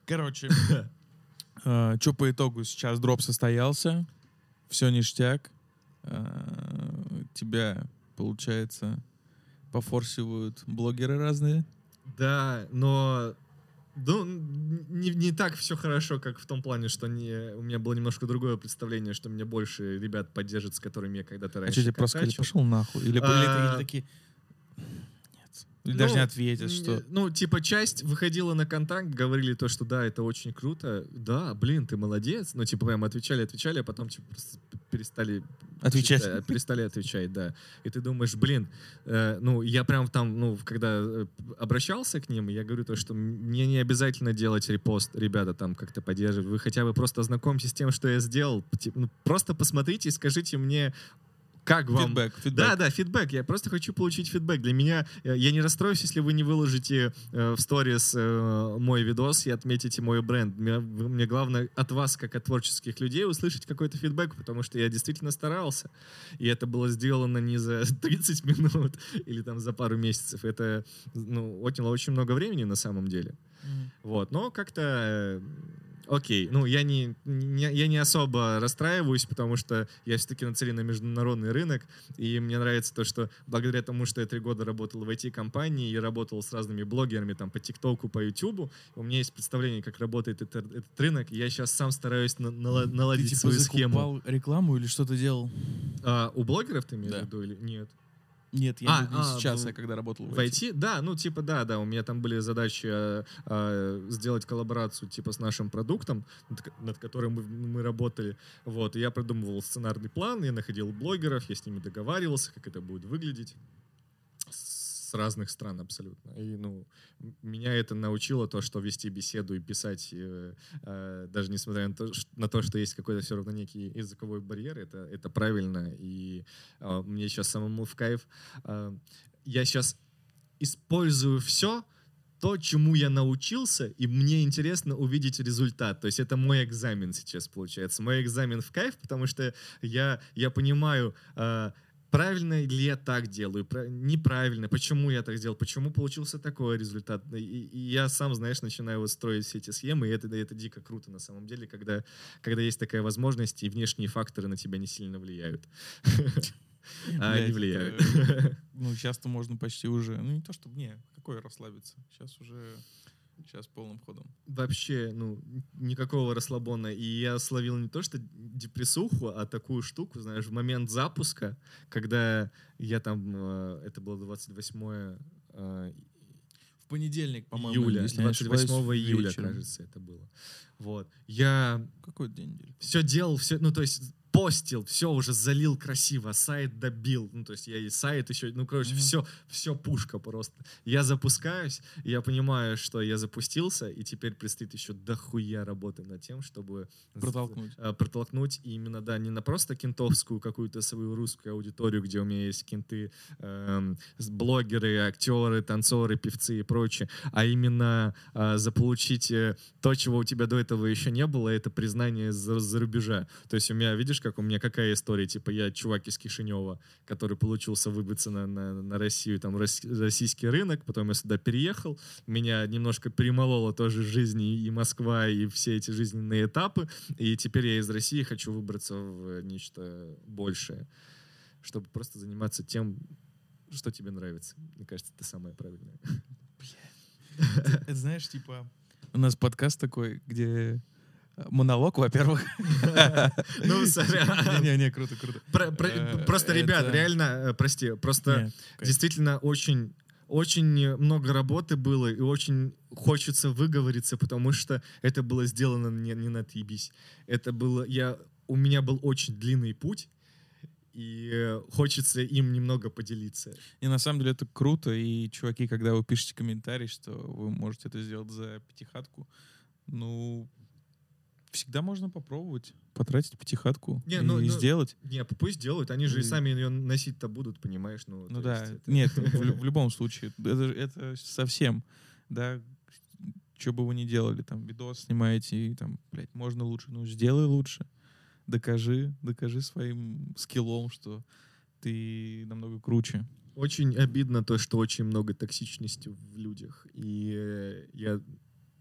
Короче, *laughs* что по итогу сейчас дроп состоялся, все ништяк, э, тебя, получается, пофорсивают блогеры разные. Да, но ну, не, не так все хорошо, как в том плане, что не, у меня было немножко другое представление, что меня больше ребят поддержат, с которыми я когда-то А раньше что тебе просто сказали, пошел нахуй? Или, или А, такие... Или даже Ну, не ответят, что... Ну, типа, часть выходила на контакт, говорили то, что да, это очень круто. Да, блин, ты молодец. Ну, типа, прям отвечали, отвечали, а потом, типа, перестали... Отвечать. читать, перестали отвечать, да. И ты думаешь, блин, э, ну, я прям там, ну, когда э, обращался к ним, я говорю то, что мне не обязательно делать репост, ребята, там, как-то поддерживать. Вы хотя бы просто ознакомьтесь с тем, что я сделал. Типа, ну, просто посмотрите и скажите мне, как вам... Фидбэк, Да, фидбэк. да, фидбэк. Я просто хочу получить фидбэк. Для меня, э, я не расстроюсь, если вы не выложите э, в сторис э, мой видос и отметите мой бренд. Мне, мне главное от вас, как от творческих людей, услышать какой-то фидбэк, потому что я действительно старался. И это было сделано не за *laughs* 30 минут или там за пару месяцев. Это ну, отняло очень много времени на самом деле. Мгм. Вот, но как-то э, окей. Ну, я не, не- я не особо расстраиваюсь, потому что я все-таки нацелен на международный рынок, и мне нравится то, что благодаря тому, что я три года работал в IT-компании и работал с разными блогерами там по ТикТоку, по Ютубу, у меня есть представление, как работает этот, этот рынок, и я сейчас сам стараюсь на- Ты наладить типа свою схему. рекламу или что-то делал? А, у блогеров ты имеешь Да. в виду или нет? Нет, я А, виду а, сейчас, в- я когда работал в В IT? Да, ну типа да, да, у меня там были задачи э, э, сделать коллаборацию типа с нашим продуктом, над, над которым мы, мы работали. Вот, и я продумывал сценарный план, я находил блогеров, я с ними договаривался, как это будет выглядеть разных стран абсолютно. И, ну, меня это научило то, что вести беседу и писать, э, э, даже несмотря на то, ш- на то, что есть какой-то все равно некий языковой барьер, это, это правильно. И э, мне сейчас самому в кайф. Э, я сейчас использую все, то, чему я научился, и мне интересно увидеть результат. То есть это мой экзамен сейчас получается. Мой экзамен в кайф, потому что я, я понимаю, э, правильно ли я так делаю, пра- неправильно, почему я так сделал, почему получился такой результат. И, и я сам, знаешь, начинаю вот строить все эти схемы, и это, это дико круто на самом деле, когда, когда есть такая возможность, и внешние факторы на тебя не сильно влияют. *laughs* А они влияют. *laughs* Ну, часто можно почти уже... Ну, не то чтобы... Не, какой расслабиться? Сейчас уже... Сейчас полным ходом. Вообще, ну, никакого расслабона. И я словил не то, что депрессуху, а такую штуку, знаешь, в момент запуска, когда я там, э, это было 28 э, В понедельник, по-моему, июля, если не 28 ошибаюсь, июля, вечером. кажется, это было. Вот. Я Какой день недели? все делал, все, ну, то есть постил, все уже залил красиво, сайт добил, ну, то есть я и сайт еще, ну, короче, Мгм. все, все пушка просто. Я запускаюсь, я понимаю, что я запустился, и теперь предстоит еще дохуя работы над тем, чтобы Протолкнуть. э, протолкнуть и именно, да, не на просто кентовскую какую-то свою русскую аудиторию, где у меня есть кенты, с- блогеры, актеры, танцоры, певцы и прочее, а именно э, заполучить э, то, чего у тебя до этого еще не было, это признание за, за рубежа. То есть у меня, видишь, как у меня какая история, типа я чувак из Кишинева, который получился выбиться на, на, на Россию, там российский рынок, потом я сюда переехал, меня немножко перемолола тоже жизнь и Москва, и все эти жизненные этапы, и теперь я из России хочу выбраться в нечто большее, чтобы просто заниматься тем, что тебе нравится. Мне кажется, это самое правильное. Это знаешь, типа, у нас подкаст такой, где монолог, во-первых. *laughs* Ну, сорян. Не-не, круто, круто. Э, просто, ребят, реально, э, прости, просто действительно очень очень много работы было, и очень хочется выговориться, потому что это было сделано не, не на отъебись. Это было... Я, у меня был очень длинный путь, и хочется им немного поделиться. И на самом деле это круто, и, чуваки, когда вы пишете комментарий, что вы можете это сделать за пятихатку, ну, всегда можно попробовать потратить пятихатку не, и ну, ну, сделать. Не, пусть делают, они же и сами ее носить-то будут, понимаешь? Ну, ну да, это... нет, в, *laughs* в любом случае, это, это совсем, да, что бы вы ни делали, там, видос снимаете, и там, блядь, можно лучше, ну, сделай лучше, докажи, докажи своим скиллом, что ты намного круче. Очень обидно то, что очень много токсичности в людях, и я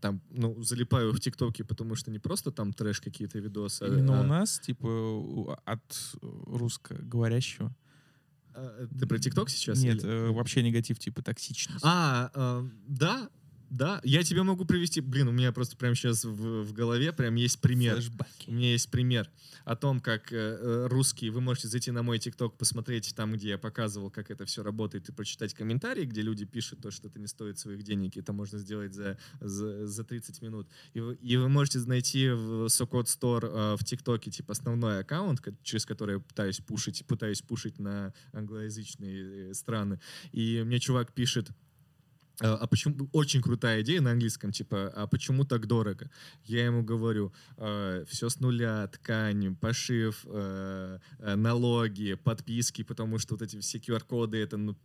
там, ну, залипаю в ТикТоке, потому что не просто там трэш какие-то видосы. Именно а... у нас, типа, от русскоговорящего. А, ты про ТикТок сейчас? Нет, или? Э, вообще негатив, типа, токсичность. А, э, да, да, я тебе могу привести, блин, у меня просто прямо сейчас в, в голове прям есть пример. Флэшбэки. У меня есть пример о том, как э, русские, вы можете зайти на мой ТикТок, посмотреть там, где я показывал, как это все работает, и прочитать комментарии, где люди пишут то, что это не стоит своих денег, и это можно сделать за, за, за 30 минут. И вы, и вы можете найти в Сокот Store э, в ТикТоке, типа, основной аккаунт, через который я пытаюсь пушить, пытаюсь пушить на англоязычные э, страны. И мне чувак пишет, а, а почему очень крутая идея на английском, типа, а почему так дорого? Я ему говорю, э, все с нуля, ткань, пошив, э, налоги, подписки, потому что вот эти все QR-коды, это ну,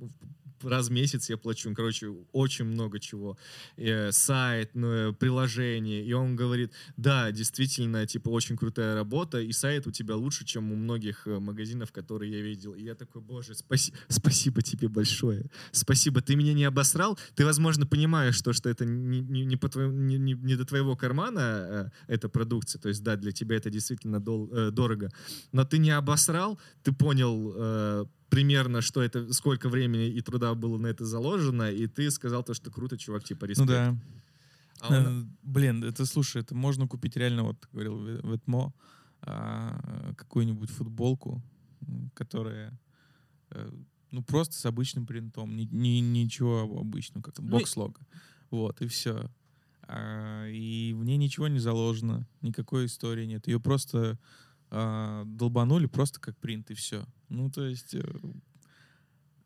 раз в месяц я плачу, короче, очень много чего. Э, сайт, ну, приложение, и он говорит, да, действительно, типа, очень крутая работа, и сайт у тебя лучше, чем у многих магазинов, которые я видел. И я такой, боже, спаси, спасибо тебе большое, спасибо, ты меня не обосрал, ты, возможно, понимаешь, что, что это не, не, не, по твоему, не, не, не до твоего кармана э, эта продукция, то есть, да, для тебя это действительно дол, э, дорого, но ты не обосрал, ты понял э, примерно, что это, сколько времени и труда было на это заложено, и ты сказал то, что круто, чувак, типа, респект. Ну да. А он... э, блин, это, слушай, это можно купить реально, вот, говорил Ветмо, а, какую-нибудь футболку, которая э, ну, просто с обычным принтом. Ни, ни, ничего обычного, как ну бокс-лого. Вот, и все. А, и в ней ничего не заложено, никакой истории нет. Ее просто а, долбанули просто как принт, и все. Ну, то есть...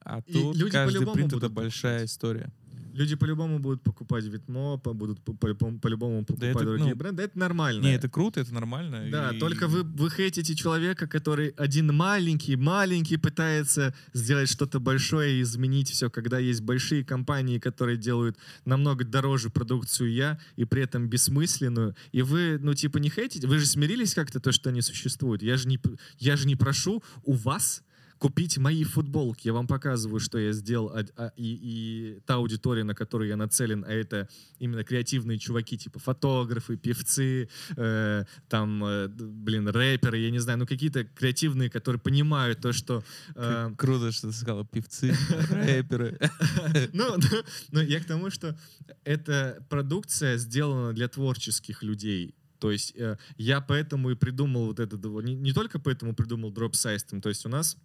А и тут каждый принт — это большая история. Люди по-любому будут покупать Витмо, будут по-любому покупать да это, другие ну, бренды. Это нормально. Не, это круто, это нормально. Да, и... только вы, вы хейтите человека, который один маленький, маленький пытается сделать что-то большое и изменить все, когда есть большие компании, которые делают намного дороже продукцию я и при этом бессмысленную. И вы, ну, типа, не хейтите, вы же смирились как-то то, что они существуют. Я же не, я же не прошу у вас купить мои футболки. Я вам показываю, что я сделал, а, а, и, и та аудитория, на которую я нацелен, а это именно креативные чуваки, типа фотографы, певцы, э, там, э, блин, рэперы, я не знаю, ну какие-то креативные, которые понимают то, что... Э, Круто, что ты сказал, певцы, *laughs* рэперы. *laughs* Ну, ну, я к тому, что эта продукция сделана для творческих людей, то есть э, я поэтому и придумал вот это, не, не только поэтому придумал Drop System, то есть у нас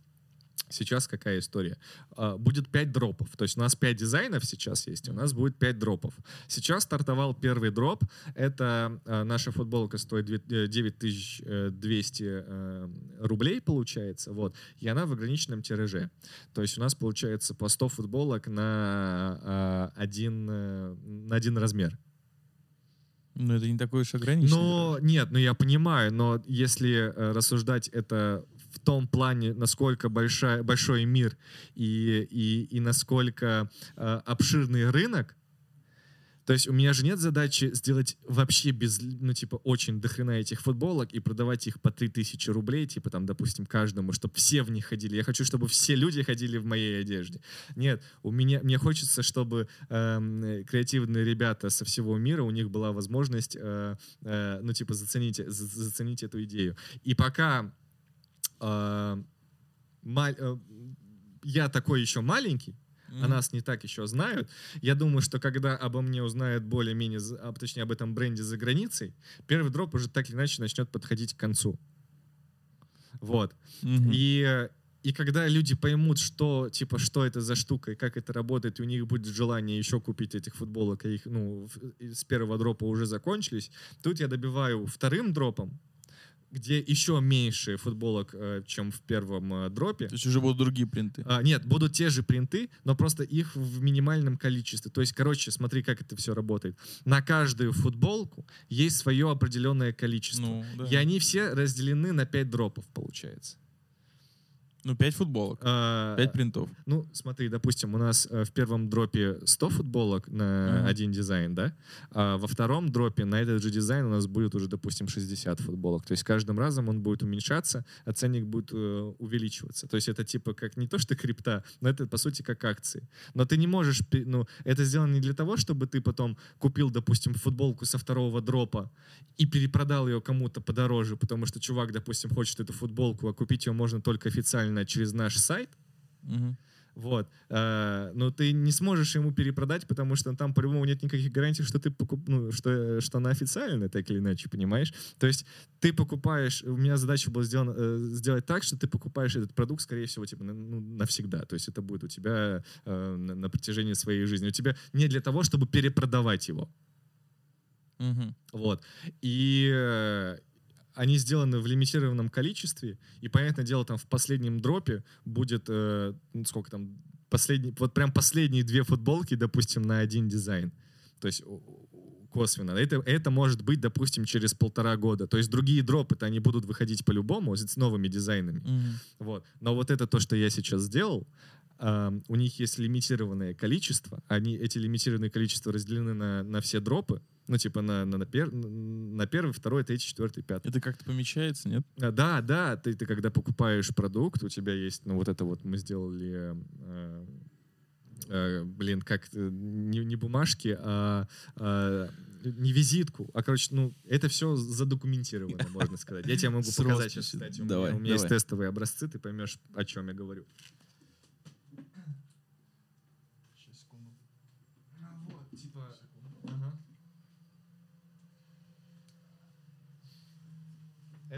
Сейчас какая история? А, будет 5 дропов. То есть у нас 5 дизайнов сейчас есть, у нас будет 5 дропов. Сейчас стартовал первый дроп. Это а, наша футболка стоит 9200 э, э, рублей, получается. Вот. И она в ограниченном тираже. То есть у нас получается по 100 футболок на а, один, э, на один размер. Ну, это не такой уж ограниченный. Но, нет, ну я понимаю, но если рассуждать это в том плане, насколько большая, большой мир и, и, и насколько э, обширный рынок, То есть у меня же нет задачи сделать вообще без, ну, типа, очень дохрена этих футболок и продавать их по 3000 рублей, типа, там, допустим, каждому, чтобы все в них ходили. Я хочу, чтобы все люди ходили в моей одежде. Нет, у меня, мне хочется, чтобы э, креативные ребята со всего мира, у них была возможность, э, э, ну, типа, заценить, за, заценить эту идею. И пока я такой еще маленький, mm-hmm. а нас не так еще знают. Я думаю, что когда обо мне узнают более-менее, а, точнее об этом бренде за границей, первый дроп уже так или иначе начнет подходить к концу. Вот. Mm-hmm. И и когда люди поймут, что, типа, что это за штука и как это работает, и у них будет желание еще купить этих футболок, и их, ну, с первого дропа уже закончились, тут я добиваю вторым дропом, где еще меньше футболок, э, чем в первом э, дропе. То есть уже будут другие принты? А, нет, будут те же принты, но просто их в минимальном количестве. То есть, короче, смотри, как это все работает. На каждую футболку есть свое определенное количество. Ну, да. И они все разделены на 5 дропов, получается. Ну, 5 футболок, а, 5 принтов. Ну, смотри, допустим, у нас э, в первом дропе 100 футболок на один дизайн, да? А во втором дропе на этот же дизайн у нас будет уже, допустим, 60 футболок. То есть каждым разом он будет уменьшаться, а ценник будет э, увеличиваться. То есть это типа как не то, что крипта, но это, по сути, как акции. Но ты не можешь, ну, это сделано не для того, чтобы ты потом купил, допустим, футболку со второго дропа и перепродал ее кому-то подороже, потому что чувак, допустим, хочет эту футболку, а купить ее можно только официально оформлена через наш сайт, угу. вот, э, но ты не сможешь ему перепродать, потому что там по-любому нет никаких гарантий, что ты покуп, ну, что, что она официальная, так или иначе, понимаешь? То есть ты покупаешь, у меня задача была сделана, э, сделать так, что ты покупаешь этот продукт, скорее всего, типа, ну, навсегда, то есть это будет у тебя э, на, на протяжении своей жизни. У тебя не для того, чтобы перепродавать его. Угу. Вот. И, э, они сделаны в лимитированном количестве, и, понятное дело, там в последнем дропе будет, э, ну, сколько там, последний, вот прям последние две футболки, допустим, на один дизайн. То есть косвенно. Это, это может быть, допустим, через полтора года. То есть другие дропы-то они будут выходить по-любому с новыми дизайнами. Mm-hmm. Вот. Но вот это то, что я сейчас сделал, Uh, у них есть лимитированное количество, они, эти лимитированные количества разделены на, на все дропы, ну, типа на, на, на, пер, на первый, второй, третий, четвертый, пятый. Это как-то помечается, нет? А, да, да. Ты, ты когда покупаешь продукт, у тебя есть, ну, вот это вот мы сделали... Э, э, блин, как не, не бумажки, а, а не визитку, а короче, ну это все задокументировано, можно сказать. Я тебе могу показать сейчас, кстати, у меня, у меня есть тестовые образцы, ты поймешь, о чем я говорю.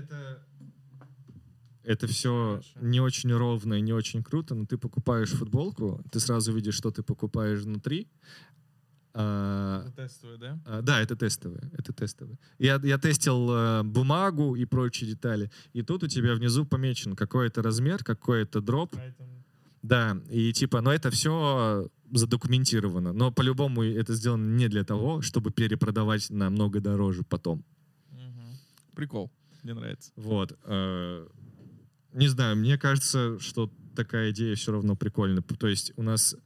Это это все Хорошо. не очень ровно и не очень круто, но ты покупаешь футболку, ты сразу видишь, что ты покупаешь внутри. А, это тестовые, да? А, да, это тестовые, это тестовые. Я, я тестил а, бумагу и прочие детали, и тут у тебя внизу помечен какой-то размер, какой-то дроп. Поэтому... Да, и типа, но это все задокументировано, но по-любому это сделано не для того, чтобы перепродавать намного дороже потом. Угу. Прикол. Мне нравится. Вот. Э, не знаю, мне кажется, что такая идея все равно прикольная. То есть у нас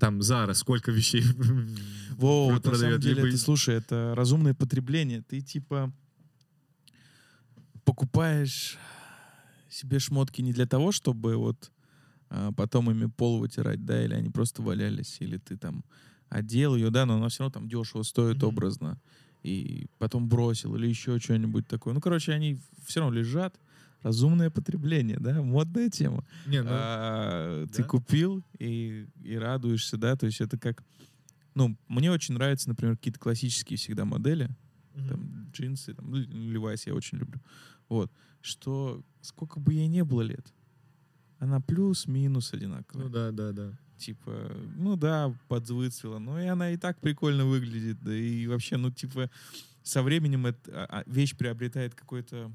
там Зара сколько вещей *laughs* Во, вот на самом деле, либо... ты, слушай, это разумное потребление. Ты типа покупаешь себе шмотки не для того, чтобы вот а, потом ими пол вытирать, да, или они просто валялись, или ты там одел ее, да, но она все равно там дешево стоит mm-hmm. образно и потом бросил или еще что-нибудь такое. Ну, короче, они все равно лежат. Разумное потребление, да, модная тема. Не, ну, а, да? Ты купил и, и радуешься, да, то есть это как... Ну, мне очень нравятся, например, какие-то классические всегда модели, угу. там, джинсы, там, ну, Levi's я очень люблю. Вот, что сколько бы ей не было лет, она плюс-минус одинаковая. Ну да, да, да типа, ну да, подвыцвела, но и она и так прикольно выглядит, да и вообще, ну типа, со временем эта а, вещь приобретает какой-то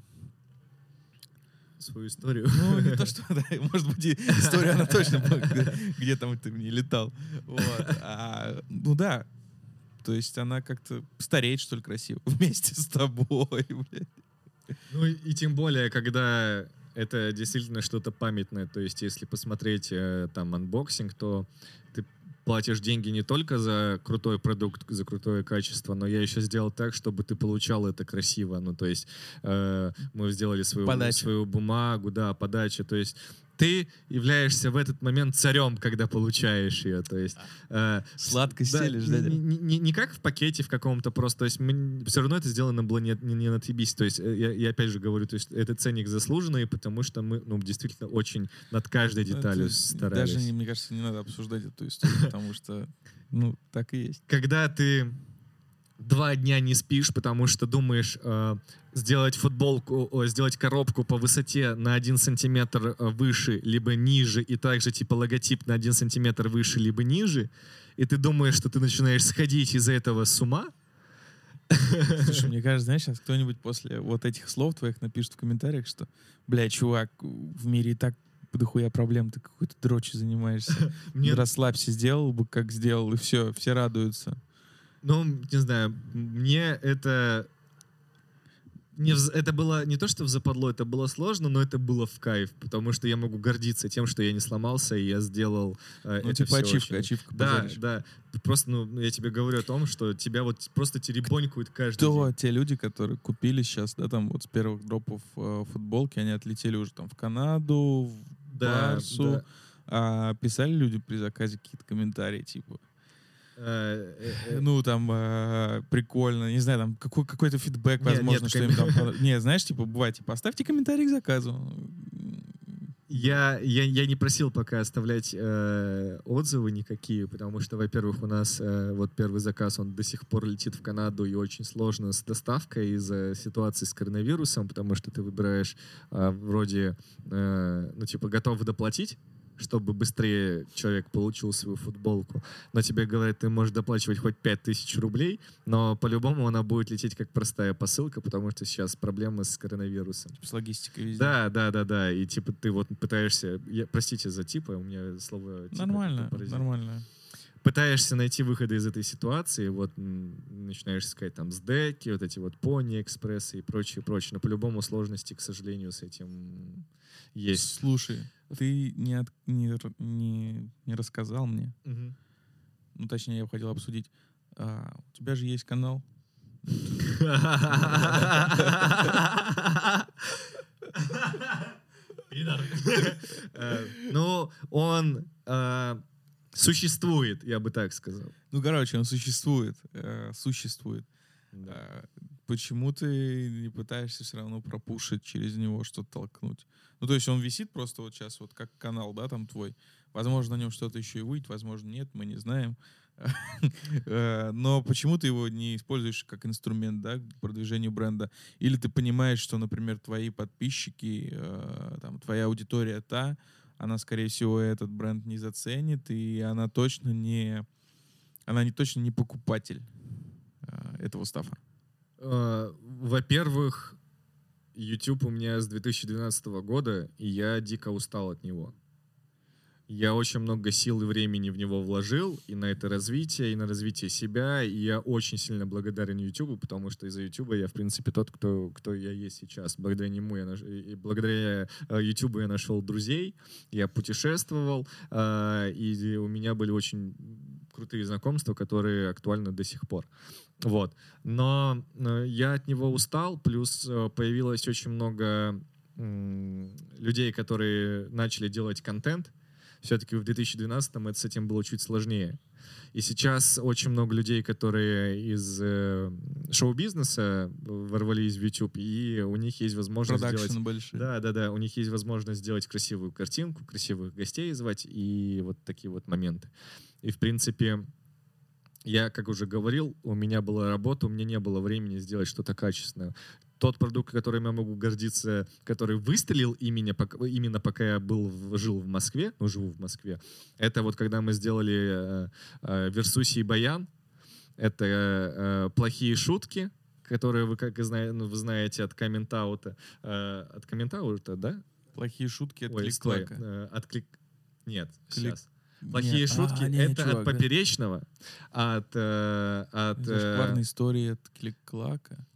свою историю. Ну, не то, *laughs* что, да, может быть, история, она точно где, где там ты мне летал. Вот. А, ну да, то есть она как-то стареет, что ли, красиво *laughs* вместе с тобой, блядь. Ну и, и тем более, когда это действительно что-то памятное. То есть, если посмотреть э, там unboxing, то ты платишь деньги не только за крутой продукт, за крутое качество, но я еще сделал так, чтобы ты получал это красиво. Ну, то есть э, мы сделали свою, свою бумагу, да, подачу. То есть ты являешься в этот момент царем, когда получаешь ее. То есть, э, Сладко стелишь, да? Не, не, не как в пакете в каком-то просто. То есть мы, все равно это сделано было не, не, не на отъебись. То есть э, я, я опять же говорю, то есть это ценник заслуженный, потому что мы ну, действительно очень над каждой деталью это старались. Даже, мне кажется, не надо обсуждать эту историю, потому что ну, так и есть. Когда ты два дня не спишь, потому что думаешь э, сделать футболку, о, сделать коробку по высоте на один сантиметр э, выше, либо ниже, и также типа логотип на один сантиметр выше, либо ниже, и ты думаешь, что ты начинаешь сходить из-за этого с ума. Слушай, мне *laughs* кажется, знаешь, сейчас кто-нибудь после вот этих слов твоих напишет в комментариях, что, бля, чувак, в мире и так дохуя проблем, ты какой-то дрочи занимаешься. *laughs* Мне... Расслабься, сделал бы, как сделал, и все, все радуются. Ну, не знаю, мне это не это было не то, что в западло, это было сложно, но это было в кайф, потому что я могу гордиться тем, что я не сломался, и я сделал э, Ну, это типа ачивка, очень... ачивка. Да, позоришь. да. Просто, ну, я тебе говорю о том, что тебя вот просто теребонькают каждый Кто день. те люди, которые купили сейчас, да, там вот с первых дропов э, футболки, они отлетели уже там в Канаду, в да, Барсу, да. А, писали люди при заказе какие-то комментарии, типа, ну, там, прикольно, не знаю, там, какой, какой-то фидбэк, возможно, что им там... Не, знаешь, типа, бывает, типа, поставьте комментарий к заказу. Я, я, я не просил пока оставлять э, отзывы никакие, потому что, во-первых, у нас э, вот первый заказ, он до сих пор летит в Канаду, и очень сложно с доставкой из-за ситуации с коронавирусом, потому что ты выбираешь э, вроде, э, ну, типа, готов доплатить, чтобы быстрее человек получил свою футболку. Но тебе говорят, ты можешь доплачивать хоть 5000 рублей, но по-любому она будет лететь как простая посылка, потому что сейчас проблемы с коронавирусом. С логистикой везде. Да, да, да, да. И типа ты вот пытаешься... Я, простите за типа, у меня слово... Типа нормально, нормально пытаешься найти выходы из этой ситуации, вот начинаешь искать там сдеки, вот эти вот пони экспрессы и прочее, прочее. Но по-любому сложности, к сожалению, с этим есть. Слушай, ты не, от, не, не, не рассказал мне, угу. ну, точнее, я хотел обсудить, а, у тебя же есть канал. *laughs* Э, ну, он э, существует, я бы так сказал. Ну, короче, он существует. Э, существует. Почему ты не пытаешься все равно пропушить через него что-то толкнуть? Ну, то есть он висит просто вот сейчас, вот как канал, да, там твой. Возможно, на нем что-то еще и выйдет, возможно, нет, мы не знаем. *laughs* Э, но почему ты его не используешь как инструмент, да, к продвижению бренда? Или ты понимаешь, что, например, твои подписчики, э, там, твоя аудитория та, она, скорее всего, этот бренд не заценит, и она точно не, она не точно не покупатель э, этого стафа. Э, во-первых, YouTube у меня с 2012 года, и я дико устал от него. Я очень много сил и времени в него вложил, и на это развитие, и на развитие себя, и я очень сильно благодарен YouTube, потому что из-за YouTube я, в принципе, тот, кто, кто я есть сейчас. Благодаря нему я наш... и благодаря э, YouTube я нашел друзей, я путешествовал, э, и у меня были очень крутые знакомства, которые актуальны до сих пор. Вот. Но э, я от него устал, плюс э, появилось очень много людей, которые начали делать контент. Все-таки в 2012 это с этим было чуть сложнее. И сейчас очень много людей, которые из э, шоу-бизнеса ворвались в YouTube, и у них есть возможность Production сделать... большие. Да, да, да. У них есть возможность сделать красивую картинку, красивых гостей звать, и вот такие вот моменты. И, в принципе, я, как уже говорил, у меня была работа, у меня не было времени сделать что-то качественное. Тот продукт, которым я могу гордиться, который выстрелил именно пока, именно пока я был, жил в Москве, ну, живу в Москве, это вот когда мы сделали э, э, Версуси и Баян, это э, плохие шутки, которые вы, как знаете, ну, вы знаете от комментаута. Э, от комментаута, да? Плохие шутки от Ой, клик-клака. Э, от клик... Нет, Клик... сейчас. Плохие нет, шутки а, не, это чувак, от поперечного, да. от... Э, от Зашкварные э... истории от клик-клака.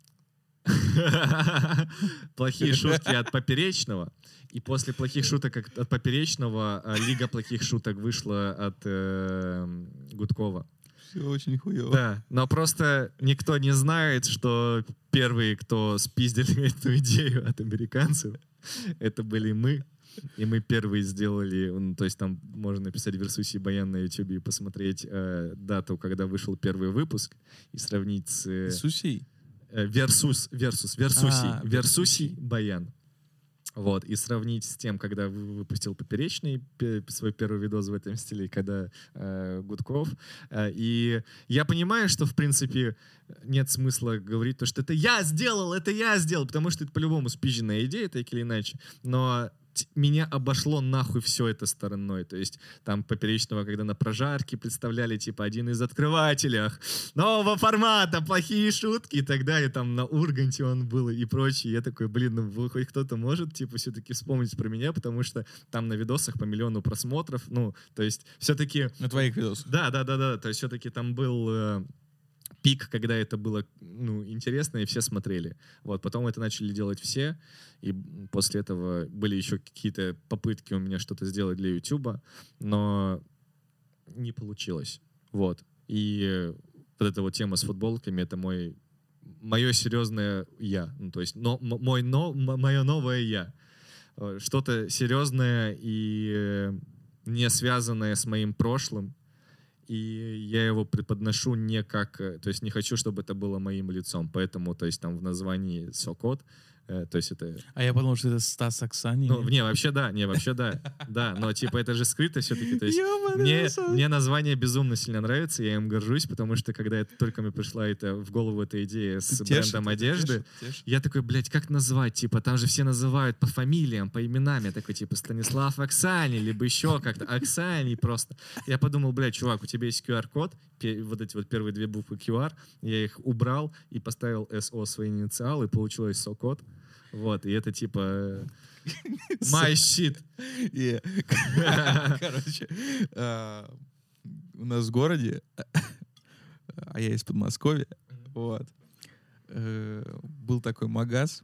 *laughs* плохие шутки от Поперечного. И после плохих шуток от Поперечного а, Лига плохих шуток вышла от э, Гудкова. Все очень хуево. Да, но просто никто не знает, что первые, кто спиздили *laughs* эту идею от американцев, это были мы. И мы первые сделали, ну, то есть там можно написать Versus и Баян на YouTube и посмотреть э, дату, когда вышел первый выпуск, и сравнить с... Э, Сусей? Э, Versus, Versus, Versus и, А, Versus и Баян. Вот, и сравнить с тем, когда вы- выпустил Поперечный пе- свой первый видос в этом стиле, когда э, Гудков. Э, и я понимаю, что, в принципе, нет смысла говорить то, что это я сделал, это я сделал, потому что это по-любому спизженная идея, так или иначе. Но меня обошло нахуй все это стороной. То есть там Поперечного, когда на прожарке представляли, типа, один из открывателей нового формата, плохие шутки и так далее. Там на Урганте он был и прочее. Я такой, блин, ну хоть кто-то может, типа, все-таки вспомнить про меня, потому что там на видосах по миллиону просмотров. Ну, то есть все-таки... На твоих видосах. Да, да, да, да. То есть все-таки там был э, пик, когда это было ну, интересно, и все смотрели. Вот, потом это начали делать все, и после этого были еще какие-то попытки у меня что-то сделать для Ютуба, но не получилось. Вот. И вот эта вот тема с футболками, это мой мое серьезное я. Ну, то есть но, мой, но, мое новое я. Э, Что-то серьезное и э, не связанное с моим прошлым. И я его преподношу не как... э, То есть не хочу, чтобы это было моим лицом. Поэтому, то есть там в названии Сокот, э, то есть это... А я подумал, что это Стас Оксани. Ну, не, вообще да, не, вообще да. *laughs* Да, но типа это же скрыто все-таки. То есть мне, мне название безумно сильно нравится, я им горжусь, потому что когда это только мне пришла это, в голову эта идея с тешит, брендом одежды, тешит, тешит. я такой, блядь, как назвать? Типа, там же все называют по фамилиям, по именам. Я такой, типа, Станислав Оксани, либо еще как-то Оксани просто. Я подумал, блядь, чувак, у тебя есть QR-код, вот эти вот первые две буквы QR, я их убрал и поставил СО свои инициалы, получилось СО-код. Вот, и это типа э, my *laughs* shit. *laughs* Yeah. *laughs* Короче, а, у нас в городе, а я из Подмосковья, вот, э, был такой магаз.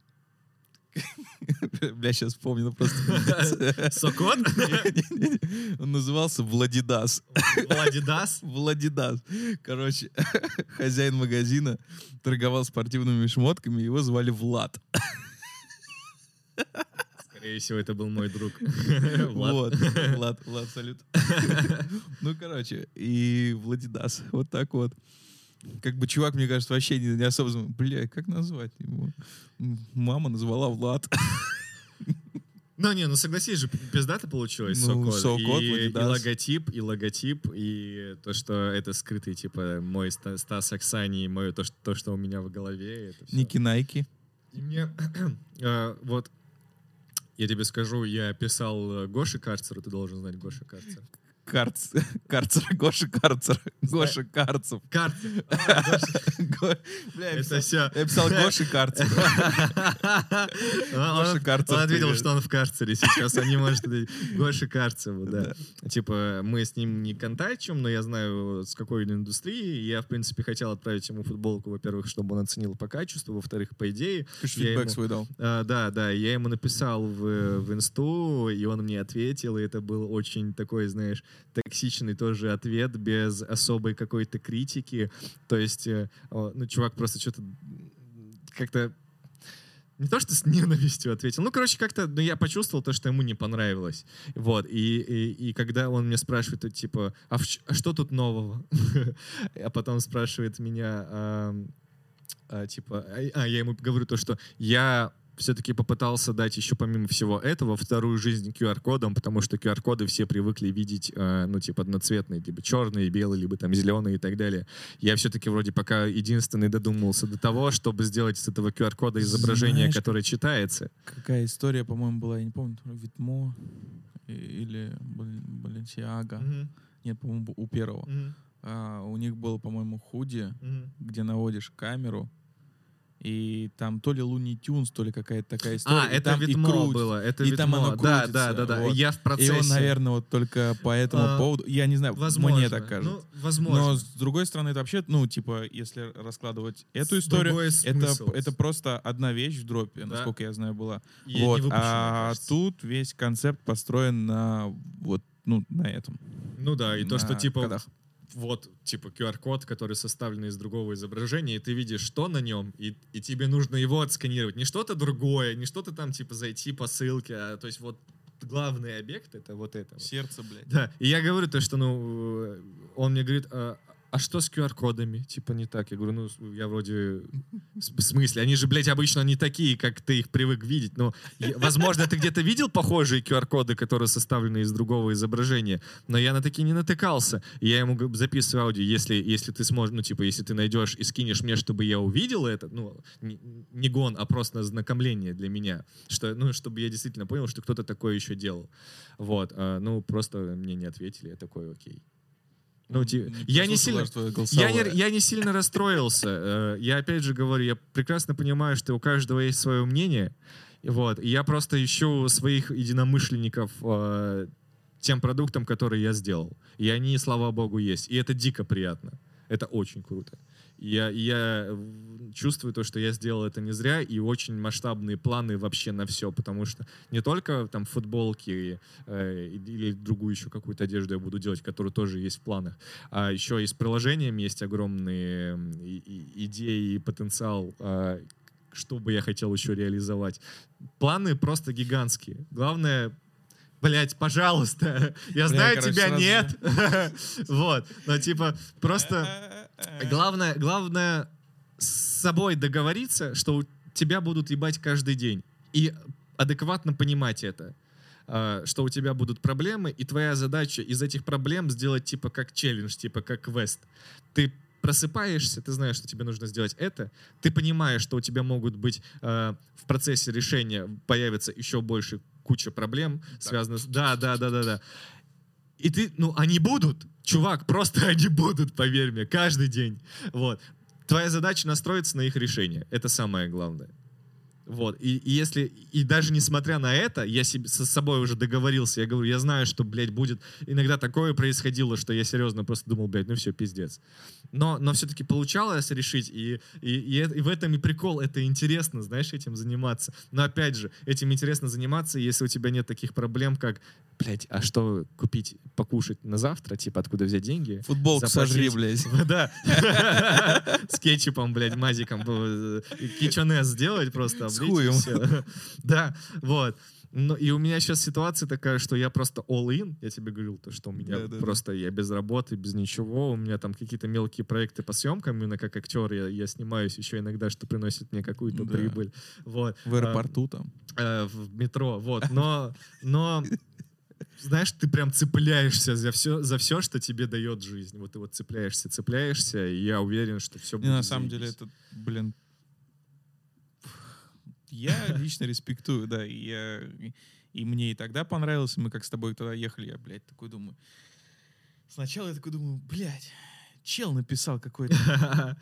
Бля, сейчас вспомню, ну просто... *laughs* Сокот? Он назывался Владидас. Владидас? Владидас. Короче, *laughs* хозяин магазина торговал спортивными шмотками, его звали Влад. Скорее всего, это был мой друг. *laughs* Влад. Вот. Влад, Влад, салют. Ну, короче, и Владидас. Вот так вот. Как бы чувак, мне кажется, вообще не, не особо... Бля, как назвать его? Мама назвала Влад. Ну, не, ну согласись же, пиздато получилось, Ну, Сокот. Сокот, и, и логотип, и логотип, и то, что это скрытый, типа, мой Ста- Стас Оксани, и мое, то, что, то, что у меня в голове, это всё. Ники Найки. И мне, э, *clears throat* вот, я тебе скажу, я писал э, Гоше Карцеру, ты должен знать Гоша Карцер. Карц... *laughs* Карцер. Гоша Карцер. Гоша Карцев. Карцер! *laughs* А, Гоша. Бля, я Это все. я писал *laughs* Гоши Карцер. Он, Карцер, он ответил, что он в карцере сейчас, он не может. Гоша Карцеву, да. Типа, мы с ним не контактим, но я знаю, с какой он индустрии. Я, в принципе, хотел отправить ему футболку, во-первых, чтобы он оценил по качеству, во-вторых, по идее. Ты фидбэк свой дал. А, да, да, я ему написал в, в инсту, и он мне ответил, и это был очень такой, знаешь, токсичный тоже ответ, без особой какой-то критики. То есть, э, ну, чувак просто что-то как-то не то, что с ненавистью ответил. Ну, короче, как-то ну, я почувствовал то, что ему не понравилось. Вот. И, и, и когда он мне спрашивает, типа, а, в а что тут нового? *laughs* А потом спрашивает меня, а, типа, а, а, я ему говорю то, что я все-таки попытался дать еще помимо всего этого вторую жизнь QR-кодам, потому что QR-коды все привыкли видеть, э, ну, типа, одноцветные, либо черные, белые, либо там зеленые и так далее. Я все-таки вроде пока единственный додумался до того, чтобы сделать с этого QR-кода изображение, Знаешь, которое читается. Какая история, по-моему, была, я не помню, Витмо или Бал- Баленсиага. Мгм, Нет, по-моему, у первого. мгм, А, у них было, по-моему, худи, мгм. где наводишь камеру, и там то ли Луни Тюнс, то ли какая-то такая история. А, и это там и Витмо было, это и там Витмо. оно Да, крутится, да, да, да. вот. Я в И процессе. он, наверное, вот только по этому А, поводу, я не знаю, Возможно. мне так кажется. Ну, возможно. Но с другой стороны, это вообще, ну, типа, если раскладывать эту С историю, это, это просто одна вещь в дропе, Да. насколько я знаю, была. И не вот. А тут весь концепт построен на вот, ну, на этом. Ну да, и то, что на типа кодах. Вот типа QR-код, который составлен из другого изображения, и ты видишь, что на нем, и, и тебе нужно его отсканировать. Не что-то другое, не что-то там типа зайти по ссылке, а то есть вот главный объект это вот это. вот. Сердце, блядь. Да, и я говорю то, что, ну, он мне говорит, а, а что с QR-кодами? Типа не так. Я говорю, ну, я вроде... В смысле? Они же, блядь, обычно не такие, как ты их привык видеть. Но, возможно, ты где-то видел похожие QR-коды, которые составлены из другого изображения, но я на такие не натыкался. Я ему записываю аудио, если, если ты сможешь, ну, типа, если ты найдешь и скинешь мне, чтобы я увидел это, ну, не, гон, а просто ознакомление для меня, что, ну, чтобы я действительно понял, что кто-то такое еще делал. Вот, а, ну, просто мне не ответили, я такой, окей. Ну, ти- я не сильно, я не, я не сильно расстроился. Э, Я опять же говорю, я прекрасно понимаю, что у каждого есть свое мнение. Вот. И я просто ищу своих единомышленников э, тем продуктом, который я сделал. И они, слава богу, есть. И это дико приятно. Это очень круто. Я, я чувствую то, что я сделал это не зря, и очень масштабные планы вообще на все, потому что не только там футболки э, или другую еще какую-то одежду я буду делать, которая тоже есть в планах, а еще и с приложением есть огромные идеи и потенциал, а, что бы я хотел еще реализовать. Планы просто гигантские. Главное, блять, пожалуйста, *laughs* я знаю, короче, тебя сразу нет. *laughs* Вот, но типа просто... Главное, главное с собой договориться, что у тебя будут ебать каждый день. И адекватно понимать это. А, Что у тебя будут проблемы, и твоя задача из этих проблем сделать типа как челлендж, типа как квест. Ты просыпаешься, ты знаешь, что тебе нужно сделать это, ты понимаешь, что у тебя могут быть э, в процессе решения появится еще больше куча проблем, связанных с... Да, да, да, да, да. И ты, ну, они будут, чувак, *laughs* просто они будут, поверь мне, каждый день. Вот. Твоя задача настроиться на их решение. Это самое главное. Вот. И, и если, и даже несмотря на это, я себе, со собой уже договорился. Я говорю, я знаю, что, блядь, будет иногда такое происходило, что я серьезно просто думал, блядь, ну все, пиздец. Но, но все-таки получалось решить, и, и, и, и в этом и прикол, это интересно, знаешь, этим заниматься. Но опять же, этим интересно заниматься, если у тебя нет таких проблем, как, блядь, а что купить, покушать на завтра, типа, откуда взять деньги? Футболку сожри, Заплатить. блядь. *laughs* Да. *laughs* С кетчупом, блядь, мазиком. Кичонес сделать просто. И хуем. *laughs* Да, вот. Ну, и у меня сейчас ситуация такая, что я просто all-in. Я тебе говорил, то, что у меня Да-да-да. просто я без работы, без ничего. У меня там какие-то мелкие проекты по съемкам. Именно как актер я, я снимаюсь еще иногда, что приносит мне какую-то Да. прибыль. Вот. В аэропорту там. Э, в метро, вот. *laughs* Но, но знаешь, ты прям цепляешься за все, за все, что тебе дает жизнь. Вот ты вот цепляешься, цепляешься, и я уверен, что все будет. на самом деле это, блин, я лично респектую, да, и, я, и- мне и тогда понравилось, мы как с тобой тогда ехали, я, блядь, такой думаю, сначала я такой думаю, блядь, чел написал какой-то *laughs*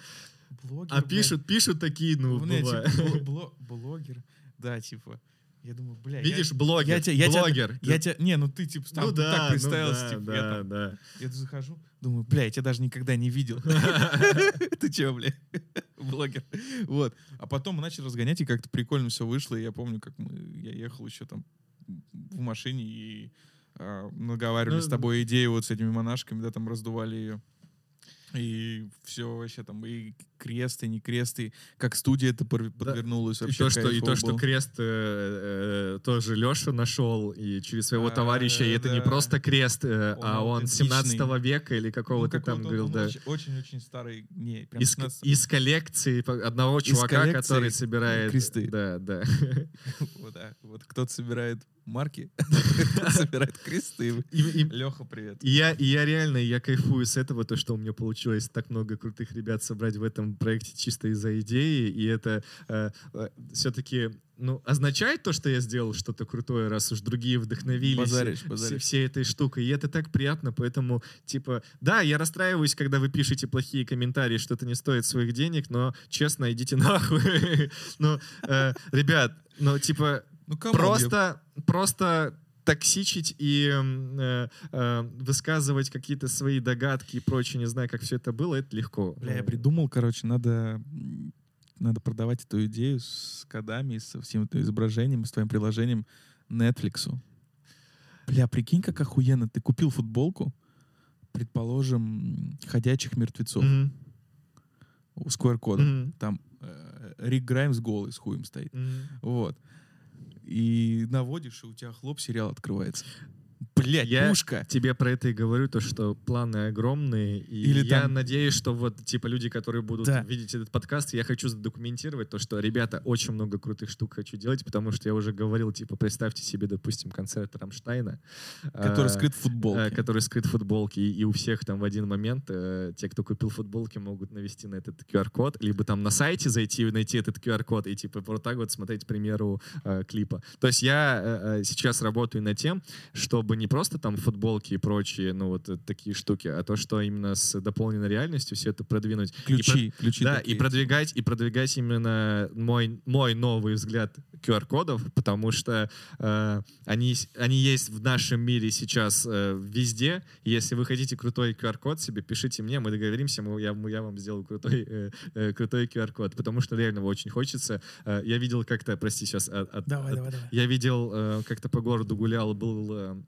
блогер, А пишут, пишут такие, ну, бывает. типа, *laughs* бло- блогер, да, типа, я думаю, бля, я- Видишь, блогер, я тебя, я тебя- блогер. я тебя, не, ну ты типа там ну да, так ну представился, да, типа, я да, там да. я тут захожу, думаю, бля, я тебя даже никогда не видел. *laughs* Ты чё, бля? Блогер. Вот. А потом мы начали разгонять, и как-то прикольно все вышло. И я помню, как мы, я ехал еще там в машине и а, наговаривали Ну, с тобой идею вот с этими монашками, да, там раздували ее. И все вообще там, и кресты, не кресты, как студия это подвернулась. И Вообще то, что, и то, что крест э, э, тоже Леша нашел, и через своего А, товарища, и это не да. просто крест, э, Он а он аутентичный. 17 века или Ну, какого-то там, какой-то говорил, да. очень- Очень-очень старый, не, прям Из, 15 из коллекции одного Из чувака, коллекции который собирает... кресты. Да, да. *laughs* Вот, да. Вот кто-то собирает марки, *laughs* собирает кресты. Леха, привет. И я, и я реально, я кайфую с этого, то, что у меня получилось так много крутых ребят собрать в этом проекте чисто из-за идеи, и это все-таки, ну, означает то, что я сделал что-то крутое, раз уж другие вдохновились Базаришь, базаришь. всей этой штукой, и это так приятно, поэтому, типа, да, я расстраиваюсь, когда вы пишете плохие комментарии, что это не стоит своих денег, но, честно, идите нахуй. *laughs* Ну, э, ребят, ну, типа, Ну, кому просто, просто токсичить и э, э, высказывать какие-то свои догадки и прочее, не знаю, как все это было, это легко. Бля, я Ну, придумал, короче, надо, надо продавать эту идею с кодами, со всем этим изображением, с твоим приложением Netflix. Бля, прикинь, как охуенно. Ты купил футболку, предположим, ходячих мертвецов мгм, с QR-кодом. мгм, Там э, Рик Граймс голый с хуем стоит. мгм. Вот. И наводишь, и у тебя хлоп, сериал открывается. Блять, Я- пушка! Тебе про это и говорю, то, что планы огромные, и Или я там- надеюсь, что вот, типа, люди, которые будут Да. видеть этот подкаст, я хочу задокументировать то, что, ребята, очень много крутых штук хочу делать, потому что я уже говорил, типа, представьте себе, допустим, концерт Рамштайна. Который э, скрыт в футболке. э, который скрыт в футболке, и, и у всех там в один момент э, те, кто купил футболки, могут навести на этот QR-код, либо там на сайте зайти и найти этот QR-код и типа вот так вот смотреть, к примеру, э, клипа. То есть я э, э, сейчас работаю над тем, чтобы не просто там футболки и прочие, ну вот э, такие штуки, а то, что именно с дополненной реальностью все это продвинуть. И про- Ключи, ключи. да, такие. и продвигать, и продвигать именно мой, мой новый взгляд QR-кодов, потому что э, они, они есть в нашем мире сейчас э, везде. И Если вы хотите крутой QR-код себе, пишите мне, мы договоримся, мы, я, я вам сделаю крутой, э, э, крутой QR-код, потому что реально очень хочется. Э, я видел как-то, прости, сейчас... от- от- Давай, от- давай, давай. я видел, э, как-то по городу гулял, был... э,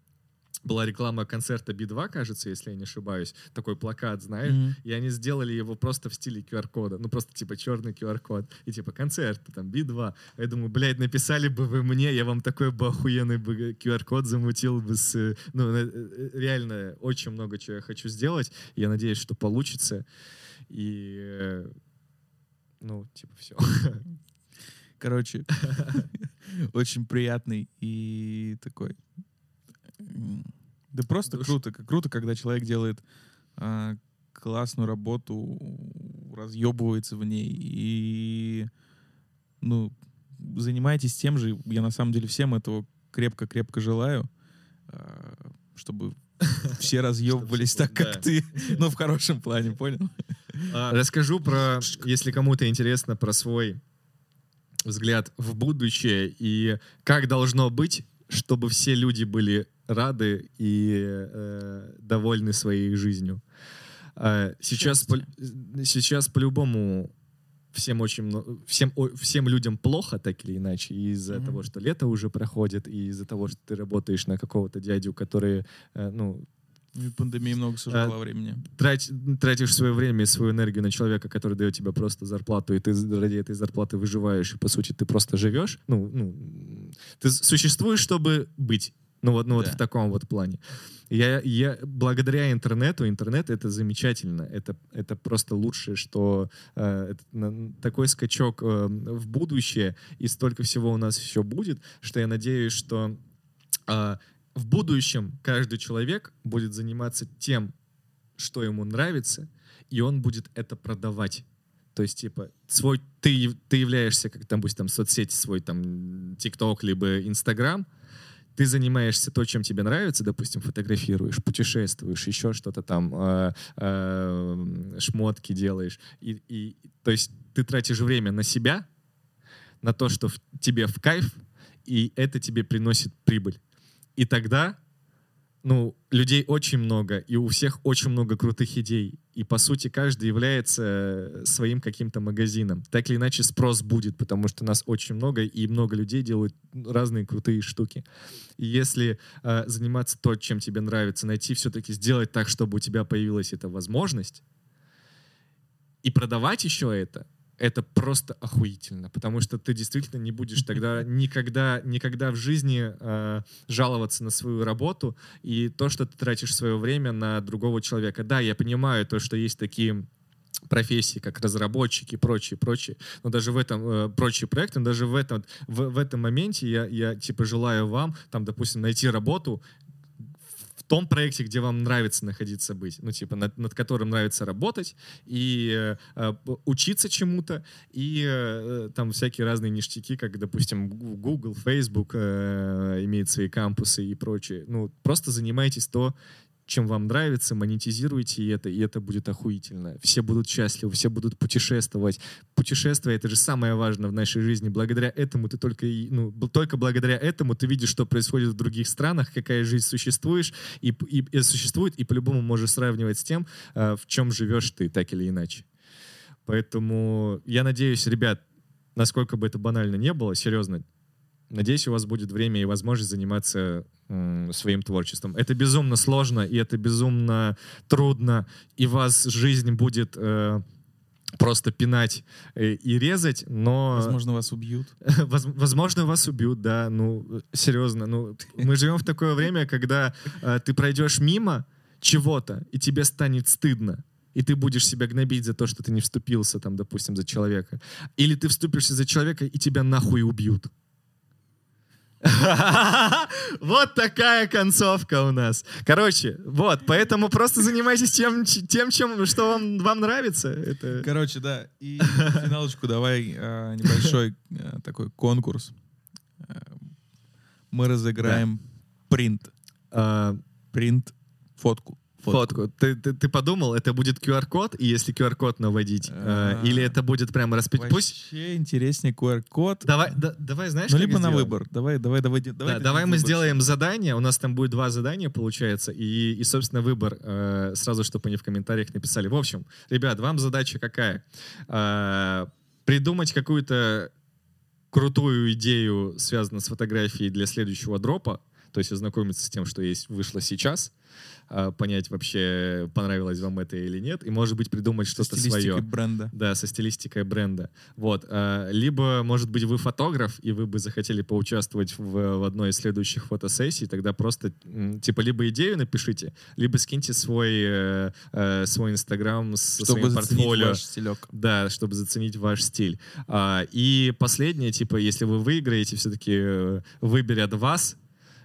была реклама концерта Би-2, кажется, если я не ошибаюсь. Такой плакат, знаешь. Мгм. И они сделали его просто в стиле QR-кода. Ну, просто типа черный QR-код. И типа концерт, там, Би-2. Я думаю, блядь, написали бы вы мне, я вам такой бы охуенный бы QR-код замутил бы с... Ну, э, э, реально, очень много чего я хочу сделать. Я надеюсь, что получится. И... Ну, типа, все. Короче, *laughs* очень приятный и такой. Да просто Душ. круто. Круто, когда человек делает а, классную работу, разъебывается в ней и ну занимайтесь тем же. Я на самом деле всем этого крепко-крепко желаю, а, чтобы *laughs* все разъебывались так, как ты. *laughs* Ну, в хорошем плане, понял? А, Расскажу про, если кому-то интересно, про свой взгляд в будущее и как должно быть, чтобы все люди были рады и э, довольны своей жизнью. А, Сейчас, по- сейчас по-любому всем очень всем, всем людям плохо, так или иначе, из-за Мгм. того, что лето уже проходит, и из-за того, что ты работаешь на какого-то дядю, который, э, ну, И Пандемия много сожрала времени. трать- тратишь свое время и свою энергию на человека, который дает тебе просто зарплату, и ты ради этой зарплаты выживаешь, и по сути ты просто живешь, ну, ну ты существуешь, чтобы быть. Ну вот, ну вот Да. в таком вот плане. Я, я благодаря интернету, интернет это замечательно, это, это просто лучшее, что э, это такой скачок э, в будущее, и столько всего у нас еще будет, что я надеюсь, что а, в будущем каждый человек будет заниматься тем, что ему нравится, и он будет это продавать. То есть, типа, свой, ты, ты являешься, как там, пусть там соцсети свой, там, ТикТок, либо Инстаграм, ты занимаешься то, чем тебе нравится, допустим, фотографируешь, путешествуешь, еще что-то там, э, э, шмотки делаешь. И, и, то есть ты тратишь время на себя, на то, что в- тебе в кайф, и это тебе приносит прибыль. И тогда, ну, людей очень много, и у всех очень много крутых идей. И, по сути, каждый является э, своим каким-то магазином. Так или иначе, спрос будет, потому что нас очень много, и много людей делают разные крутые штуки. И если э, заниматься то, чем тебе нравится, найти все-таки сделать так, чтобы у тебя появилась эта возможность, и продавать еще это, это просто охуительно, потому что ты действительно не будешь тогда *laughs* никогда, никогда в жизни э, жаловаться на свою работу и то, что ты тратишь свое время на другого человека. Да, я понимаю то, что есть такие профессии, как разработчики и прочие, прочие. Но даже в этом, э, прочие проекты, но даже в этом, в, в этом моменте я, я, типа, желаю вам, там, допустим, найти работу, том проекте, где вам нравится находиться быть, ну, типа, над, над которым нравится работать, и э, э, учиться чему-то, и э, там всякие разные ништяки, как, допустим, Google, Facebook э, имеет свои кампусы и прочее. Ну, просто занимайтесь то, чем вам нравится, монетизируйте это, и это будет охуительно. Все будут счастливы, все будут путешествовать. Путешествие — это же самое важное в нашей жизни. Благодаря этому ты только, ну, только благодаря этому ты видишь, что происходит в других странах, какая жизнь существуешь, и, и, и существует, и по-любому можешь сравнивать с тем, э, в чем живешь ты, так или иначе. Поэтому я надеюсь, ребят, насколько бы это банально не было, серьезно, надеюсь, у вас будет время и возможность заниматься своим творчеством. Это безумно сложно, и это безумно трудно, и вас жизнь будет э, просто пинать э, и резать, но... Возможно, вас убьют. *laughs* Воз- Возможно, вас убьют, да. Ну, серьезно. Ну, мы живем в такое время, когда э, ты пройдешь мимо чего-то, и тебе станет стыдно. И ты будешь себя гнобить за то, что ты не вступился, там, допустим, за человека. Или ты вступишься за человека, и тебя нахуй убьют. *laughs* Вот такая концовка у нас. Короче, вот, поэтому просто занимайтесь тем, тем чем, что вам, вам нравится. Это... Короче, да. И финалочку давай э, небольшой э, такой конкурс. Э, Мы разыграем принт. а, Принт фотку. Фотку. Ты, ты, ты подумал, это будет QR-код, и если QR-код наводить, э, А. или это будет прям распить? Пусть. Вообще интереснее QR-код. Давай, да- давай, знаешь, Ну, либо на сделаем? выбор. Давай, давай, давай. Да, Давай, Давай, дадим мы выбор. сделаем задание. У нас там будет два задания, получается. И, и собственно, выбор э, сразу, чтобы они в комментариях написали. В общем, ребят, вам задача какая? Э, придумать какую-то крутую идею, связанную с фотографией для следующего дропа. То есть ознакомиться с тем, что есть, вышло сейчас. Э, понять вообще, понравилось вам это или нет. И, может быть, придумать что-то свое. бренда. Да, со стилистикой бренда. Вот. а, Либо, может быть, вы фотограф, и вы бы захотели поучаствовать в, в одной из следующих фотосессий, тогда просто, типа, либо идею напишите, либо скиньте свой, э, э, свой инстаграм с Чтобы своим портфолио. ваш стилек. Да, чтобы заценить ваш стиль. А, и последнее, типа, если вы выиграете, все-таки э, выберят вас,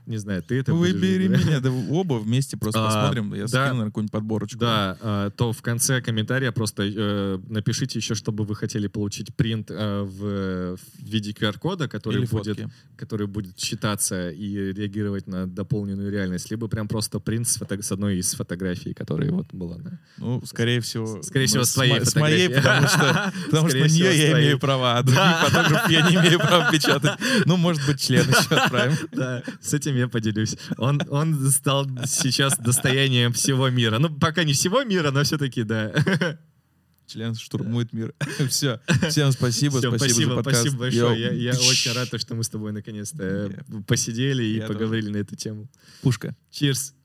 не знаю, ты это будешь Выбери выбирать. меня. Да оба вместе просто А, посмотрим. Я да. скину наверное, какую-нибудь подборочку. Да, а, то в конце комментария просто э, напишите еще, чтобы вы хотели получить принт э, в, в виде QR-кода, который Или будет, фотки. который будет считаться и реагировать на дополненную реальность, либо прям просто принт с, фото- с одной из фотографий, которая вот была. Да. Ну, скорее всего... Скорее всего, ну, с твоей С моей, потому что, *laughs* потому что на всего, нее я имею права, а других фотографов я не имею права печатать. *laughs* Ну, может быть, член еще отправим. Да, с этим я поделюсь. Он, он стал сейчас достоянием всего мира. Ну, пока не всего мира, но все-таки, да. Член штурмует мир. *laughs* Все. Всем спасибо. Всё, спасибо, за подкаст. спасибо большое. Я, я очень рад, что мы с тобой наконец-то э, посидели и я поговорили на эту тему. Пушка. Cheers.